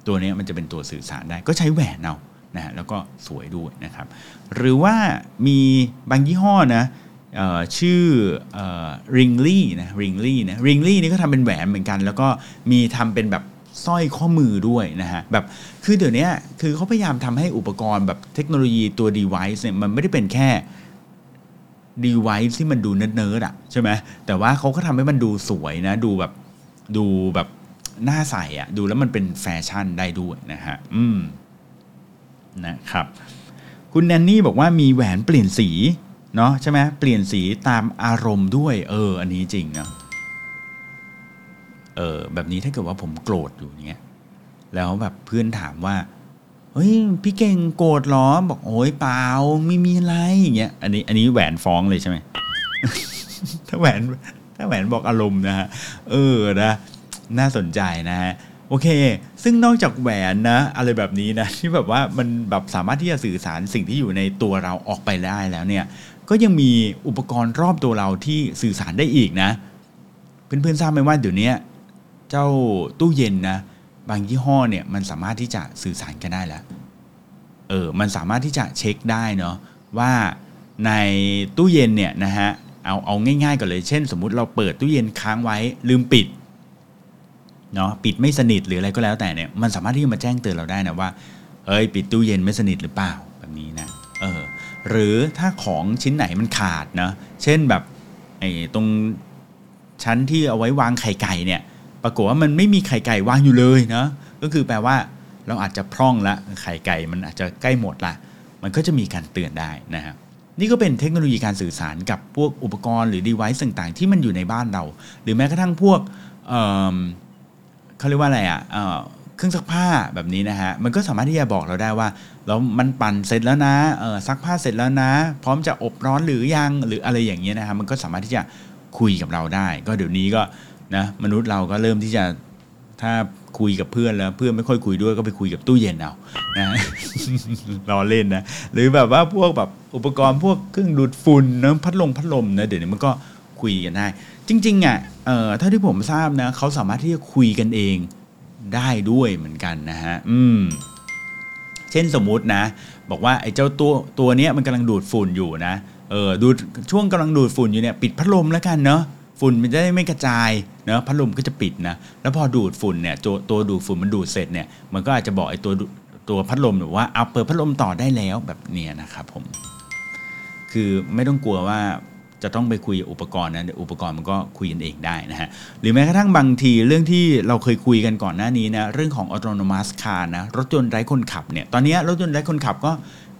ตัวนี้มันจะเป็นตัวสื่อสารได้ ก็ใช้แหวนเอานะฮะแล้วก็สวยด้วยนะครับ หรือว่ามีบางยี่ห้อนะ ชื่อริงลี่นะริงลี่นะริงลี่นี่ก็ทำเป็นแหวนเหมือนกัน แล้วก็มีทำเป็นแบบสร้อยข้อมือด้วยนะฮะแบบคือเดี๋ยวนี้คือเขาพยายามทำให้อุปกรณ์แบบเทคโนโลยีตัว device เนี่ยมันไม่ได้เป็นแค่ device ที่มันดูเนิร์ดๆอะใช่ไหมแต่ว่าเขาก็ทำให้มันดูสวยนะ ดูแบบดูแบบหน้าใสอะดูแล้วมันเป็นแฟชั่นได้ด้วยนะฮะอืมนะครับ คุณแนนนี่บอกว่ามีแหวนเปลี่ยนสี เนาะใช่ไหมเปลี่ยนสีตามอารมณ์ด้วย เออ อันนี้จริงเนาะเออแบบนี้ถ้าเกิดว่าผมโกรธอยู่เงี้ยแล้วแบบเพื่อนถามว่าเฮ้ยพี่เก่งโกรธหรอบอกโอ้ยเปล่าไม่มีอะไรอย่างเงี้ยอันนี้อันนี้แหวนฟ้องเลยใช่ไหมถ้าแหวนถ้าแหวนบอกอารมณ์นะฮะเออนะน่าสนใจนะฮะโอเค ซึ่งนอกจากแหวนนะ อะไรแบบนี้นะที่แบบว่ามันแบบสามารถที่จะสื่อสารสิ่งที่อยู่ในตัวเราออกไปได้แล้วเนี่ย ก็ยังมีอุปกรณ์รอบตัวเราที่สื่อสารได้อีกนะ เพื่อนๆทราบไหมว่าเดี๋ยวนี้เจ้าตู้เย็นนะบางยี่ห้อเนี่ยมันสามารถที่จะสื่อสารกันได้แล้วเออมันสามารถที่จะเช็คได้เนาะว่าในตู้เย็นเนี่ยนะฮะเอาเอาง่ายๆก่อนเลยเช่น สมมุติเราเปิดตู้เย็นค้างไว้ลืมปิดเนาะปิดไม่สนิทหรืออะไรก็แล้วแต่เนี่ยมันสามารถที่จะมาแจ้งเตือนเราได้นะว่าเอ้ยปิดตู้เย็นไม่สนิทหรือเปล่าแบบนี้นะเออ หรือถ้าของชิ้นไหนมันขาดนะเช่นแบบไอ้ตรงชั้นที่เอาไว้วางไข่ไก่เนี่ยปรากฏว่ามันไม่มีไข่ไก่วางอยู่เลยนะก็คือแปลว่าเราอาจจะพร่องละไข่ไก่มันอาจจะใกล้หมดละมันก็จะมีการเตือนได้นะครับนี่ก็เป็นเทคโนโลยีการสื่อสารกับพวกอุปกรณ์หรือ device ต่างๆ ที่มันอยู่ในบ้านเรา หรือแม้กระทั่งพวกเเขาเรียกว่าอะไรอะ่ะ เครื่องซักผ้าแบบนี้นะฮะมันก็สามารถที่จะบอกเราได้ว่าแล้วมันปั่นเสร็จแล้วนะเออซักผ้าเสร็จแล้วนะ พร้อมจะอบร้อนหรือยังหรืออะไรอย่างเงี้ยนะฮะมันก็สามารถที่จะคุยกับเราได้ ก็เดี๋ยวนี้ก็นะมนุษย์เราก็เริ่มที่จะถ้าคุยกับเพื่อนแล้วเพื่อนไม่ค่อยคุยด้วยก็ไปคุยกับตู้เย็นเอานะรอเล่นนะหรือแบบว่าพวกแบบอุปกรณ์พวกเครื่องดูดฝุ่นนะพัดลมพัดลมนะเดี๋ยวนี้มันก็คุยกันได้ จริงๆอะเอ่อเท่าที่ผมทราบนะเขาสามารถที่จะคุยกันเอง ได้ด้วยเหมือนกันนะฮะอืมเช่นสมมุตินะ บอกว่าไอ้เจ้าตัวตัวเนี้ยมันกำลังดูดฝุ่นอยู่นะเออดูดช่วงกำลังดูดฝุ่นอยู่เนี่ยปิดพัดลมแล้วกันเนาะฝุ่นมันจะได้ไม่กระจายเนาะพัดลมก็จะปิดนะแล้วพอดูดฝุ่นเนี่ยตัวตัวดูดฝุ่นมันดูดเสร็จเนี่ยมันก็อาจจะบอกไอ้ตัวตัวพัดลมหรือว่าเอาเปิดพัดลมต่อได้แล้วแบบเนี้ยนะครับผมคือไม่ต้องกลัวว่า จะต้องไปคุยอุปกรณ์นะอุปกรณ์มันก็คุยกันเองได้นะฮะหรือแม้กระทั่งบางทีเรื่องที่เราเคยคุยกันก่อนหน้านี้นะเรื่องของ autonomous car นะรถยนต์ไร้คนขับเนี่ยตอนนี้รถยนต์ไร้คนขับก็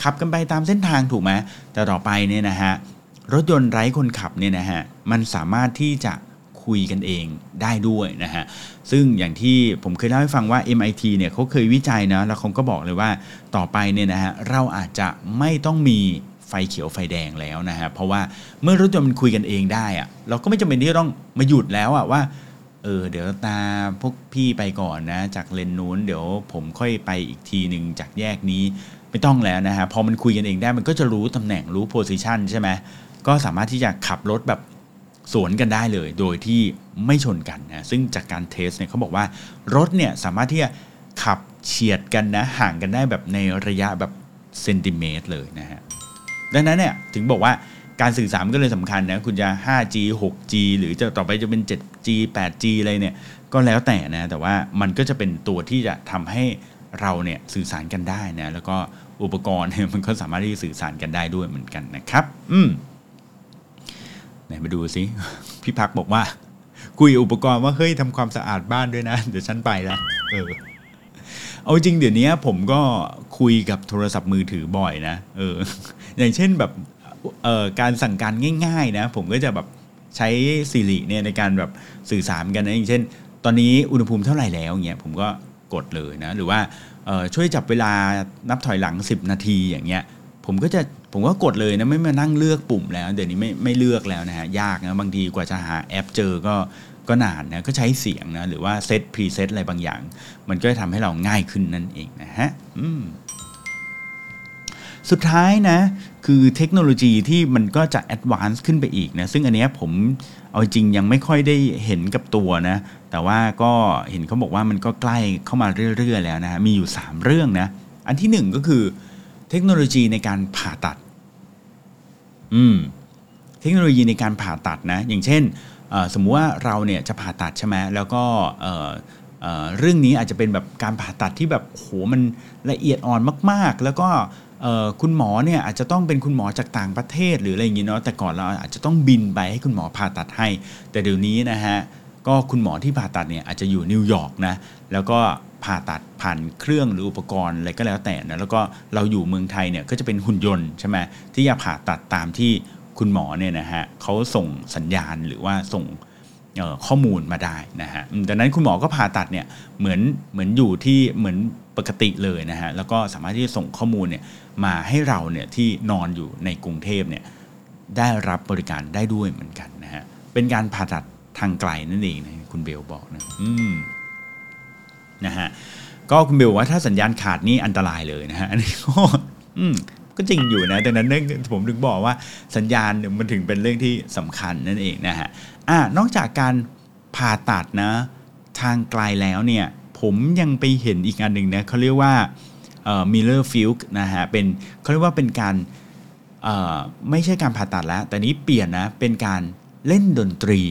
ขับกันไปตามเส้นทางถูกไหมแต่ต่อไปเนี่ยนะฮะรถยนต์ไร้คนขับเนี่ยนะฮะมันสามารถที่จะคุยกันเองได้ด้วยนะฮะ ซึ่งอย่างที่ผมเคยเล่าให้ฟังว่า MIT เนี่ยเขาเคยวิจัยนะ แล้วเขาก็บอกเลยว่าต่อไปเนี่ยนะฮะ เราอาจจะไม่ต้องมี ฟเขียวไฟแดงแล้วนะฮะเพราะว่าเมื่อรถยนต์มันคุยกันเองได้อะเราก็ไม่จำเป็นที่ต้องมาหยุดแล้วอะว่าเออเดี๋ยวตาพวกพี่ไปก่อนนะ จากเลนนู้นเดี๋ยวผมค่อยไปอีกทีหนึ่งจากแยกนี้ไม่ต้องแล้วนะฮะพอมันคุยกันเองได้มันก็จะรู้ตำแหน่งรู้โพซิชันใช่ไหมก็สามารถที่จะขับรถแบบสวนกันได้เลย โดยที่ไม่ชนกันนะซึ่งจากการเทสเนี่ยเขาบอกว่ารถเนี่ยสามารถที่จะขับเฉียดกันนะห่างกันได้แบบในระยะแบบเซนติเมตรเลยนะฮะ ดังนั้นเนี่ยถึงบอกว่าการสื่อสารมันก็เลยสำคัญนะคุณจะ 5G 6G หรือจะต่อไปจะเป็น 7G 8G อะไรเนี่ยก็แล้วแต่นะแต่ว่ามันก็จะเป็นตัวที่จะทำให้เราเนี่ยสื่อสารกันได้นะแล้วก็อุปกรณ์เนี่ยมันก็สามารถที่จะสื่อสารกันได้ด้วยเหมือนกันนะครับ อืมไหนมาดูสิพี่พักบอกว่า คุยอุปกรณ์ว่าเฮ้ยทำความสะอาดบ้านด้วยนะ เดี๋ยวฉันไปละเออเอาจริงเดี๋ยวนี้ผมก็คุยกับโทรศัพท์มือถือบ่อยนะเออ อย่างเช่นแบบการสั่งการง่ายๆนะผมก็จะแบบใช้ Siri เนี่ยในการแบบสื่อสารกันนะอย่างเช่น ตอนนี้อุณหภูมิเท่าไหร่แล้วเงี้ยผมก็กดเลยนะหรือว่าช่วยจับเวลานับถอยหลัง 10 นาทีอย่างเงี้ยผมก็จะผมก็กดเลยนะไม่มานั่งเลือกปุ่มแล้ว เดี๋ยวนี้ไม่ไม่เลือกแล้วนะฮะยากนะบางทีกว่าจะหาแอปเจอก็ก็นานนะก็ใช้เสียงนะหรือว่า set preset อะไรบางอย่าง มันก็จะทำให้เราง่ายขึ้นนั่นเองนะฮะอืม สุดท้ายนะ คือเทคโนโลยีที่มันก็จะ advance ขึ้นไปอีกนะ ซึ่งอันเนี้ยผมเอาจริงยังไม่ค่อยได้เห็นกับตัวนะ แต่ว่าก็เห็นเขาบอกว่ามันก็ใกล้เข้ามาเรื่อยๆแล้วนะมีอยู่ 3 เรื่องนะ อันที่ 1 ก็คือเทคโนโลยีในการผ่าตัด อืม เทคโนโลยีในการผ่าตัดนะ อย่างเช่น สมมุติว่าเราเนี่ยจะผ่าตัดใช่ไหมแล้วก็เรื่องนี้อาจจะเป็นแบบการผ่าตัดที่แบบโหมันละเอียดอ่อนมาก ๆ แล้วก็ คุณหมอเนี่ยอาจจะต้องเป็นคุณหมอจากต่างประเทศหรืออะไรอย่างงี้เนาะแต่ก่อนเราอาจจะต้องบินไปให้คุณหมอผ่าตัดให้ แต่เดี๋ยวนี้นะฮะก็คุณหมอที่ผ่าตัดเนี่ยอาจจะอยู่นิวยอร์กนะแล้วก็ผ่าตัดผ่านเครื่องหรืออุปกรณ์อะไรก็แล้วแต่นะแล้วก็เราอยู่เมืองไทยเนี่ยก็จะเป็นหุ่นยนต์ใช่ไหมที่จะผ่าตัดตามที่คุณหมอเนี่ยนะฮะเขาส่งสัญญาณหรือว่าส่งข้อมูลมาได้นะฮะดังนั้นคุณหมอก็ผ่าตัดเนี่ยเหมือนเหมือนอยู่ที่เหมือน ปกติเลยนะฮะแล้วก็สามารถที่จะส่งข้อมูลเนี่ยมาให้เราเนี่ยที่นอนอยู่ในกรุงเทพเนี่ยได้รับบริการได้ด้วยเหมือนกันนะฮะเป็นการผ่าตัดทางไกลนั่นเองนะคุณเบลบอกนะอืมนะฮะก็คุณเบลบอกว่าถ้าสัญญาณขาดนี่อันตรายเลยนะฮะอันนี้ก็อืมก็จริงอยู่นะดังนั้นเรื่องผมถึงบอกว่าสัญญาณเนี่ยมันถึงเป็นเรื่องที่สำคัญนั่นเองนะฮะอ่านอกจากการผ่าตัดนะทางไกลแล้วเนี่ย ผมยังไปเห็นอีกอันหนึ่งนะเขาเรียกว่าเอ่อ Miller Field นะฮะเป็นเขาเรียกว่าเป็นการไม่ใช่การผ่าตัดแล้ว แต่นี้เปลี่ยนนะเป็นการเล่นดนตรี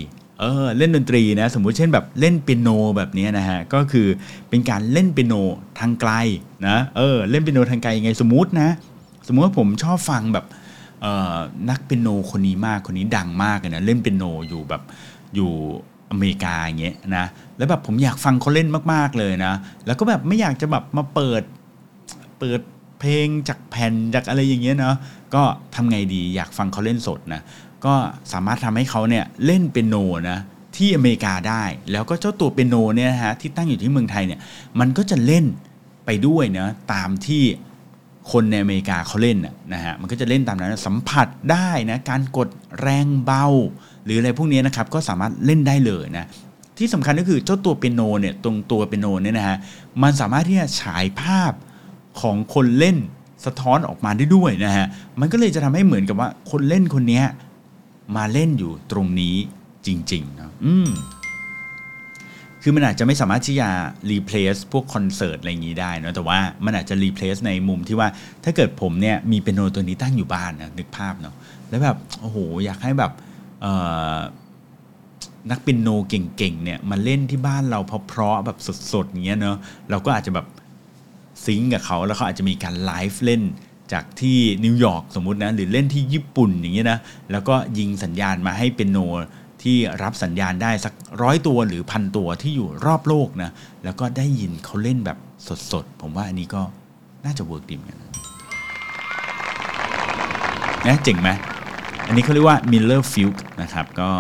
เออเล่นดนตรีนะสมมุติเช่นแบบเล่นเปียโนแบบนี้นะฮะก็คือเป็นการเล่นเปียโนทางไกลนะเออเล่นเปียโนทางไกลยังไงสมมุตินะสมมุติว่าผมชอบฟังแบบนักเปียโนคนนี้มากคนนี้ดังมากเลยนะเล่นเปียโนอยู่แบบอยู่ อเมริกาอย่างเงี้ยนะแล้วแบบผมอยากฟังเขาเล่นมากๆเลยนะ แล้วก็แบบไม่อยากจะแบบมาเปิดเปิดเพลงจากแผ่นจากอะไรอย่างเงี้ยเนาะก็ทำไงดีอยากฟังเขาเล่นสดนะก็สามารถทำให้เขาเนี่ยเล่นเปียโนนะที่อเมริกาได้ แล้วก็เจ้าตัวเปียโนเนี่ยฮะที่ตั้งอยู่ที่เมืองไทยเนี่ยมันก็จะเล่นไปด้วยนะตามที่ คนในอเมริกาเขาเล่นนะฮะมันก็จะเล่นตามนั้นสัมผัสได้นะการกดแรงเบา หรืออะไรพวกนี้นะครับก็สามารถเล่นได้เลยนะที่ที่สำคัญก็คือเจ้าตัวเปียโนเนี่ยตรงตัวเปียโนเนี่ยนะฮะมันสามารถที่จะฉายภาพของคนเล่นสะท้อนออกมาได้ด้วยนะฮะมันก็เลยจะทำให้เหมือนกับว่าคนเล่นคนนี้มาเล่นอยู่ตรงนี้จริงๆนะอืม คือมันอาจจะไม่สามารถที่จะ replace พวกคอนเสิร์ตอะไรอย่างนี้ได้นะแต่ว่ามันอาจจะ replace ในมุมที่ว่าถ้าเกิดผมเนี่ยมีเปียโนตัวนี้ตั้งอยู่บ้านนะนึกภาพเนาะแล้วแบบโอ้โหอยากให้แบบนักเปียโนเก่งๆเนี่ยมาเล่นที่บ้านเราเพราะๆแบบสดๆอย่างเงี้ยเนาะเราก็อาจจะแบบ sync กับเขาแล้วเขาอาจจะมีการไลฟ์เล่นจากที่นิวยอร์กสมมุตินะหรือเล่นที่ญี่ปุ่นอย่างเงี้ยนะแล้วก็ยิงสัญญาณมาให้เปียโน ที่รับสัญญาณได้สักร้อยตัวหรือพันตัวที่อยู่รอบโลกนะแล้วก็ได้ยินเขาเล่นแบบสดๆ ผมว่าอันนี้ก็น่าจะ work ดีเหมือนกันนะเจ๋งไหมอันนี้เขาเรียกว่า Miller f u g นะครับก็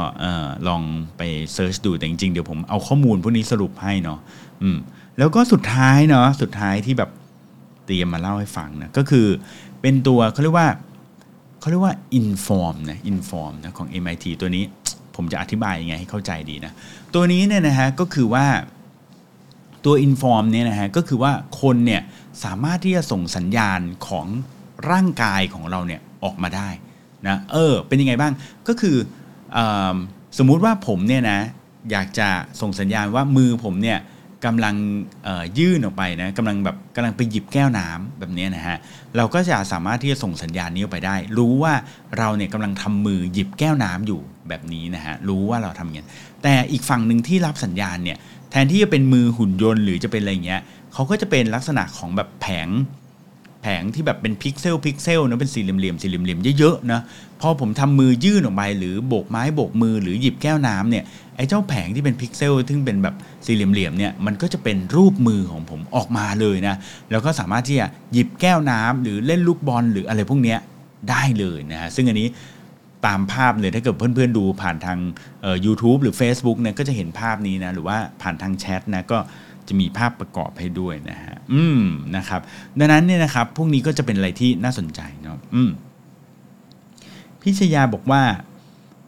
ลองไป search ดูแต่จริงๆ เดี๋ยวผมเอาข้อมูลพวกนี้สรุปให้เนาะอืมแล้วก็สุดท้ายเนาะสุดท้ายที่แบบเตรียมมาเล่าให้ฟังนะก็คือเป็นตัวเขาเรียกว่าเขาเรียกว่า inform นะ inform นะของ MIT ตัวนี้ ผมจะอธิบายยังไงให้เข้าใจดีนะ ตัวนี้เนี่ยนะฮะก็คือว่าตัว inform เนี่ยนะฮะก็คือว่าคนเนี่ยสามารถที่จะส่งสัญญาณของร่างกายของเราเนี่ยออกมาได้นะเออเป็นยังไงบ้างก็คืออสมมุติว่าผมเนี่ยนะอยากจะส่งสัญญาณว่ามือผมเนี่ย กำลังยื่นออกไปนะกำลังแบบกำลังไปหยิบแก้วน้ำแบบนี้นะฮะเราก็จะสามารถที่จะส่งสัญญาณนี้ออกไปได้ รู้ว่าเราเนี่ยกำลังทำมือหยิบแก้วน้ำอยู่แบบนี้นะฮะรู้ว่าเราทำอย่างนี้แต่อีกฝั่งหนึ่งที่รับสัญญาณเนี่ยแทนที่จะเป็นมือหุ่นยนต์หรือจะเป็นอะไรเงี้ยเขาก็จะเป็นลักษณะของแบบแผงแผงที่แบบเป็นพิกเซลพิกเซลนะเป็นสี่เหลี่ยมสี่เหลี่ยมเยอะๆนะพอผมทำมือยื่นออกไปหรือโบกไม้โบกมือหรือหยิบแก้วน้ำเนี่ย ไอ้เจ้าแผงที่เป็นพิกเซลซึ่งเป็นแบบสี่เหลี่ยมเนี่ยมันก็จะเป็นรูปมือของผมออกมาเลยนะ แล้วก็สามารถที่จะหยิบแก้วน้ำหรือเล่นลูกบอลหรืออะไรพวกนี้ได้เลยนะฮะซึ่งอันนี้ตามภาพเลยถ้าเกิดเพื่อนๆดูผ่านทางเอ่อ YouTube หรือ Facebook เนี่ยก็จะเห็นภาพนี้นะ หรือว่าผ่านทางแชทนะก็จะมีภาพประกอบให้ด้วยนะฮะอืมนะครับ ดังนั้นเนี่ยนะครับ พวกนี้ก็จะเป็นอะไรที่น่าสนใจเนาะอืมพิชยาบอกว่า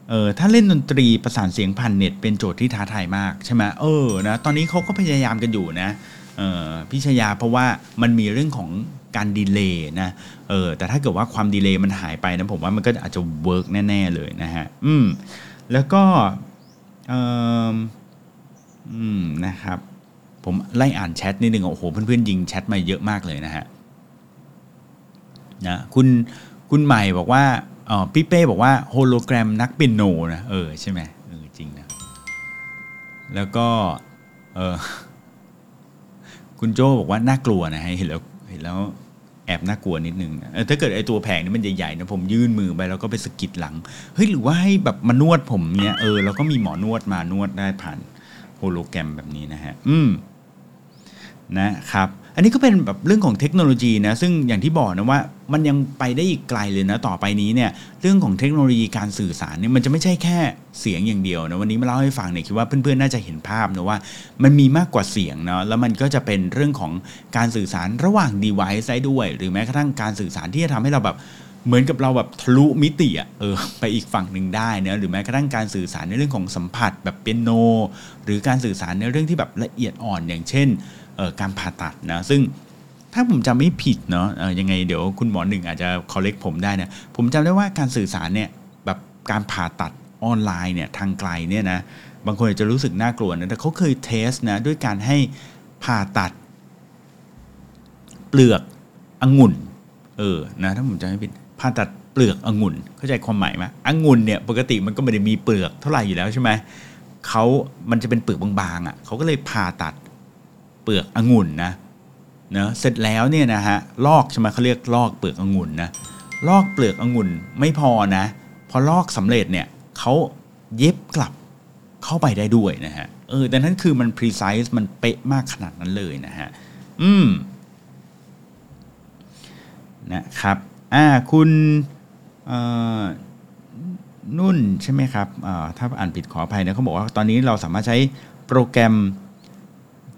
เออถ้าเล่นดนตรีประสานเสียงผ่านเน็ตเป็นโจทย์ที่ท้าทายมากใช่ไหมเออนะตอนนี้เขาก็พยายามกันอยู่นะเออพิชยาเพราะว่ามันมีเรื่องของการ delay นะเออแต่ถ้าเกิดว่าความ delay มันหายไปนะผมว่ามันก็อาจจะ work แน่ ๆ เลยนะฮะอืมแล้วก็เอออืมนะครับ ผมไล่อ่านแชทนิดนึงโอ้โหเพื่อนๆยิงแชทมาเยอะมากเลยนะฮะนะคุณคุณใหม่บอกว่า อ๋อพี่เป้บอกว่าโฮโลแกรมนักเปียโนนะเออใช่ไหมเออจริงนะ แล้วก็เออคุณโจบอกว่าน่ากลัวนะฮะเห็นแล้วเห็นแล้วแอบน่ากลัวนิดนึงเออถ้าเกิดไอตัวแผงนี่มันใหญ่ๆนะผมยื่นมือไปแล้วก็ไปสกิดหลัง เฮ้ยหรือว่าให้แบบมานวดผมเนี้ยเออแล้วก็มีหมอนวดมานวดได้ผ่านโฮโลแกรมแบบนี้นะฮะ อืมนะครับ อันนี้ก็เป็นแบบเรื่องของเทคโนโลยีนะซึ่งอย่างที่บอกนะว่ามันยังไปได้อีกไกลเลยนะต่อไปนี้เนี่ยเรื่องของเทคโนโลยีการสื่อสารเนี่ยมันจะไม่ใช่แค่เสียงอย่างเดียวนะวันนี้มาเล่าให้ฟังเนี่ยคิดว่าเพื่อนๆน่าจะเห็นภาพนะว่า มันมีมากกว่าเสียงเนาะแล้วมันก็จะเป็นเรื่องของการสื่อสารระหว่าง device ได้ด้วย หรือแม้กระทั่งการสื่อสารที่จะทำให้เราแบบเหมือนกับเราแบบทะลุมิติอะเออไปอีกฝั่งหนึ่งได้นะหรือแม้กระทั่งการสื่อสารในเรื่องของสัมผัสแบบเปียโน หรือการสื่อสารในเรื่องที่แบบละเอียดอ่อนอย่างเช่น การผ่าตัดนะซึ่งถ้าผมจำไม่ผิดเนาะยังไงเดี๋ยวคุณหมอหนึ่งอาจจะคอลเลกผมได้นะผมจำได้ว่าการสื่อสารเนี่ยแบบการผ่าตัดออนไลน์เนี่ยทางไกลเนี่ยนะบางคนอาจจะรู้สึกน่ากลัวนะแต่เขาเคยเทสนะด้วยการให้ผ่าตัด เปลือกองุ่นเออนะถ้าผมจำไม่ผิดผ่าตัดเปลือกองุ่นเข้าใจความหมายไหมองุ่นเนี่ยปกติมันก็ไม่ได้มีเปลือกเท่าไหร่อยู่แล้วใช่ไหมเขามันจะเป็นเปลือกบางๆอะ่ะเขาก็เลยผ่าตัด เปลือกองุ่นนะเนะเสร็จแล้วเนี่ยนะฮะลอกใช่ไหมเขาเรียกลอกเปลือกองุ่นนะลอกเปลือกองุ่นไม่พอนะ พอลอกสำเร็จเนี่ยเขาเย็บกลับเข้าไปได้ด้วยนะฮะเออแต่นั้นคือมัน precise มันเป๊ะมากขนาดนั้นเลยนะฮะอืมนะครับอ่าคุณนุ่นใช่ไหมครับถ้าอ่านผิดขออภัยนะเขาบอกว่าตอนนี้เราสามารถใช้โปรแกรม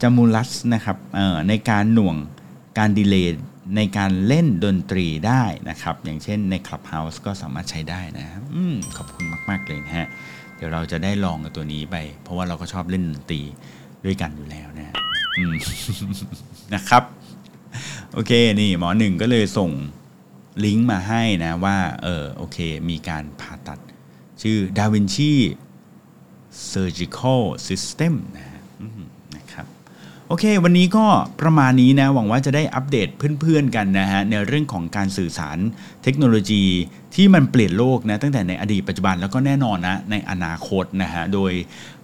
จมูลัสนะครับในการหน่วงการดีเลย์ในการเล่นดนตรีได้นะครับ อย่างเช่นใน Clubhouse ก็สามารถใช้ได้นะครับอขอบคุณมาก ๆ เลยนะฮะ เดี๋ยวเราจะได้ลองกับตัวนี้ไป เพราะว่าเราก็ชอบเล่นดนตรีด้วยกันอยู่แล้วนะนะครับ โอเค นี่หมอหนึ่งก็เลยส่งลิงก์มาให้นะว่า เออโอเค มีการผ่าตัด ชื่อ Da Vinci Surgical System นะฮะอืมนะครับ โอเค วันนี้ก็ประมาณนี้นะ หวังว่าจะได้อัปเดตเพื่อนๆกันนะฮะ ในเรื่องของการสื่อสารเทคโนโลยีที่มันเปลี่ยนโลกนะ ตั้งแต่ในอดีตปัจจุบันแล้วก็แน่นอนนะ ในอนาคตนะฮะ โดย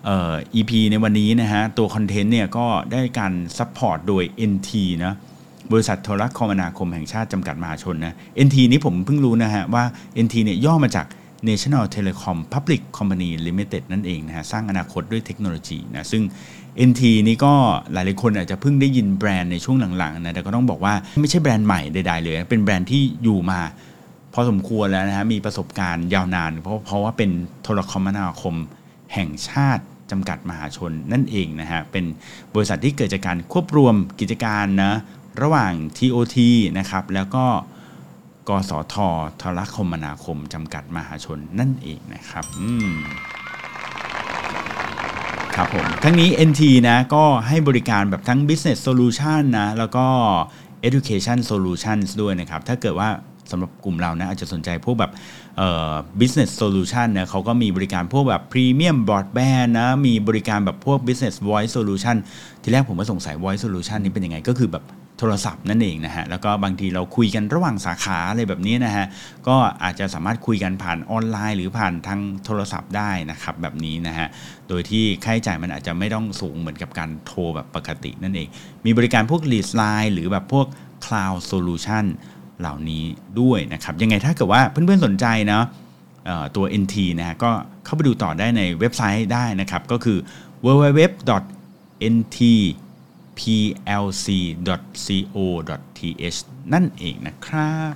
เอ่อ EP ในวันนี้นะฮะ ตัว content เนี่ยก็ได้การ support โดย NT นะบริษัทโทรคมนาคมแห่งชาติจำกัดมหาชนนะ NT นี้ผมเพิ่งรู้นะฮะว่า NT เนี่ยย่อมาจาก National Telecom Public Company Limited นั่นเองนะฮะ สร้างอนาคตด้วยเทคโนโลยีนะซึ่ง NT นี่ก็หลายๆคนอาจจะเพิ่งได้ยินแบรนด์ในช่วงหลังๆนะแต่ก็ต้องบอกว่าไม่ใช่แบรนด์ใหม่ใดๆเลยเป็นแบรนด์ที่อยู่มาพอสมควรแล้วนะฮะมีประสบการณ์ยาวนาน เพราะเพราะว่าเป็นโทรคมนาคมแห่งชาติจำกัดมหาชนนั่นเองนะฮะเป็นบริษัทที่เกิดจากการควบรวมกิจการนะระหว่าง TOT นะครับแล้วก็กสทโทรคมนาคมจำกัดมหาชนนั่นเองนะครับ อืม ครับผมทั้งนี้ NT นะก็ให้บริการแบบทั้ง business solution นะแล้วก็ education solutions ด้วยนะครับ ถ้าเกิดว่าสำหรับกลุ่มเรานะอาจจะสนใจพวกแบบเอ่อ business solution นะเขาก็มีบริการพวกแบบ premium broadband นะมีบริการแบบพวก business voice solution ทีแรกผมก็สงสัย voice solution นี้เป็นยังไง ก็คือแบบ ทรศัพท์นั่นเองนะฮะแล้วก็บางทีเราคุยกันระหว่างสาขาอะไรแบบนี้นะฮะก็อาจจะสามารถคุยกันผ่านออนไลน์ หรือผ่านทางโทรศัพท์ได้นะครับแบบนี้นะฮะโดยที่ค่าใช้จ่ายมันอาจจะไม่ต้องสูงเหมือนกับการโทรแบบปกตินั่นเอง มีบริการพวก lead line หรือแบบพวก cloud solution เหล่านี้ด้วยนะครับยังไงถ้าเกิดว่าเพื่อนๆสนใจเนาะเอ่อตัว NT นะฮะก็เข้าไปดูต่อได้ในเว็บไซต์ได้นะครับ ก็คือ www.nt plc.co.th นั่นเองนะครับ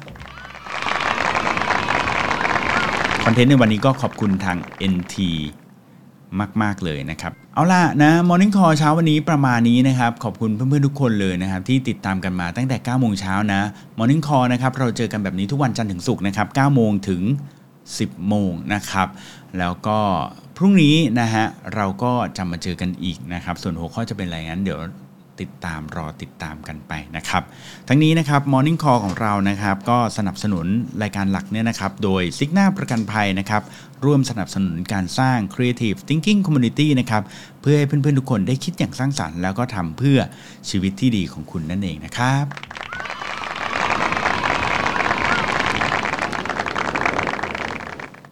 คอนเทนต์ในวันนี้ก็ขอบคุณทาง NT มาก ๆ เลยนะครับ เอาล่ะนะ Morning Call เช้าวันนี้ประมาณนี้นะครับ ขอบคุณเพื่อน ๆ ทุกคนเลยนะครับ ที่ติดตามกันมาตั้งแต่ 9 โมงเช้านะ Morning Call นะครับ เราเจอกันแบบนี้ทุกวันจันทร์ถึงศุกร์นะครับ 9 โมงถึง 10 โมงนะครับ แล้วก็พรุ่งนี้นะฮะ เราก็จะมาเจอกันอีกนะครับ ส่วนหัวข้อจะเป็นอะไรงั้นเดี๋ยว ติดตามรอติดตามกันไปนะครับ ทั้งนี้นะครับ Morning Call ของเรานะครับ ก็สนับสนุนรายการหลักเนี่ยนะครับ โดยซิกนาประกันภัยนะครับ ร่วมสนับสนุนการสร้าง Creative Thinking Community นะครับ เพื่อให้เพื่อนๆทุกคนได้คิดอย่างสร้างสรรค์แล้วก็ทำเพื่อชีวิตที่ดีของคุณนั่นเองนะครับ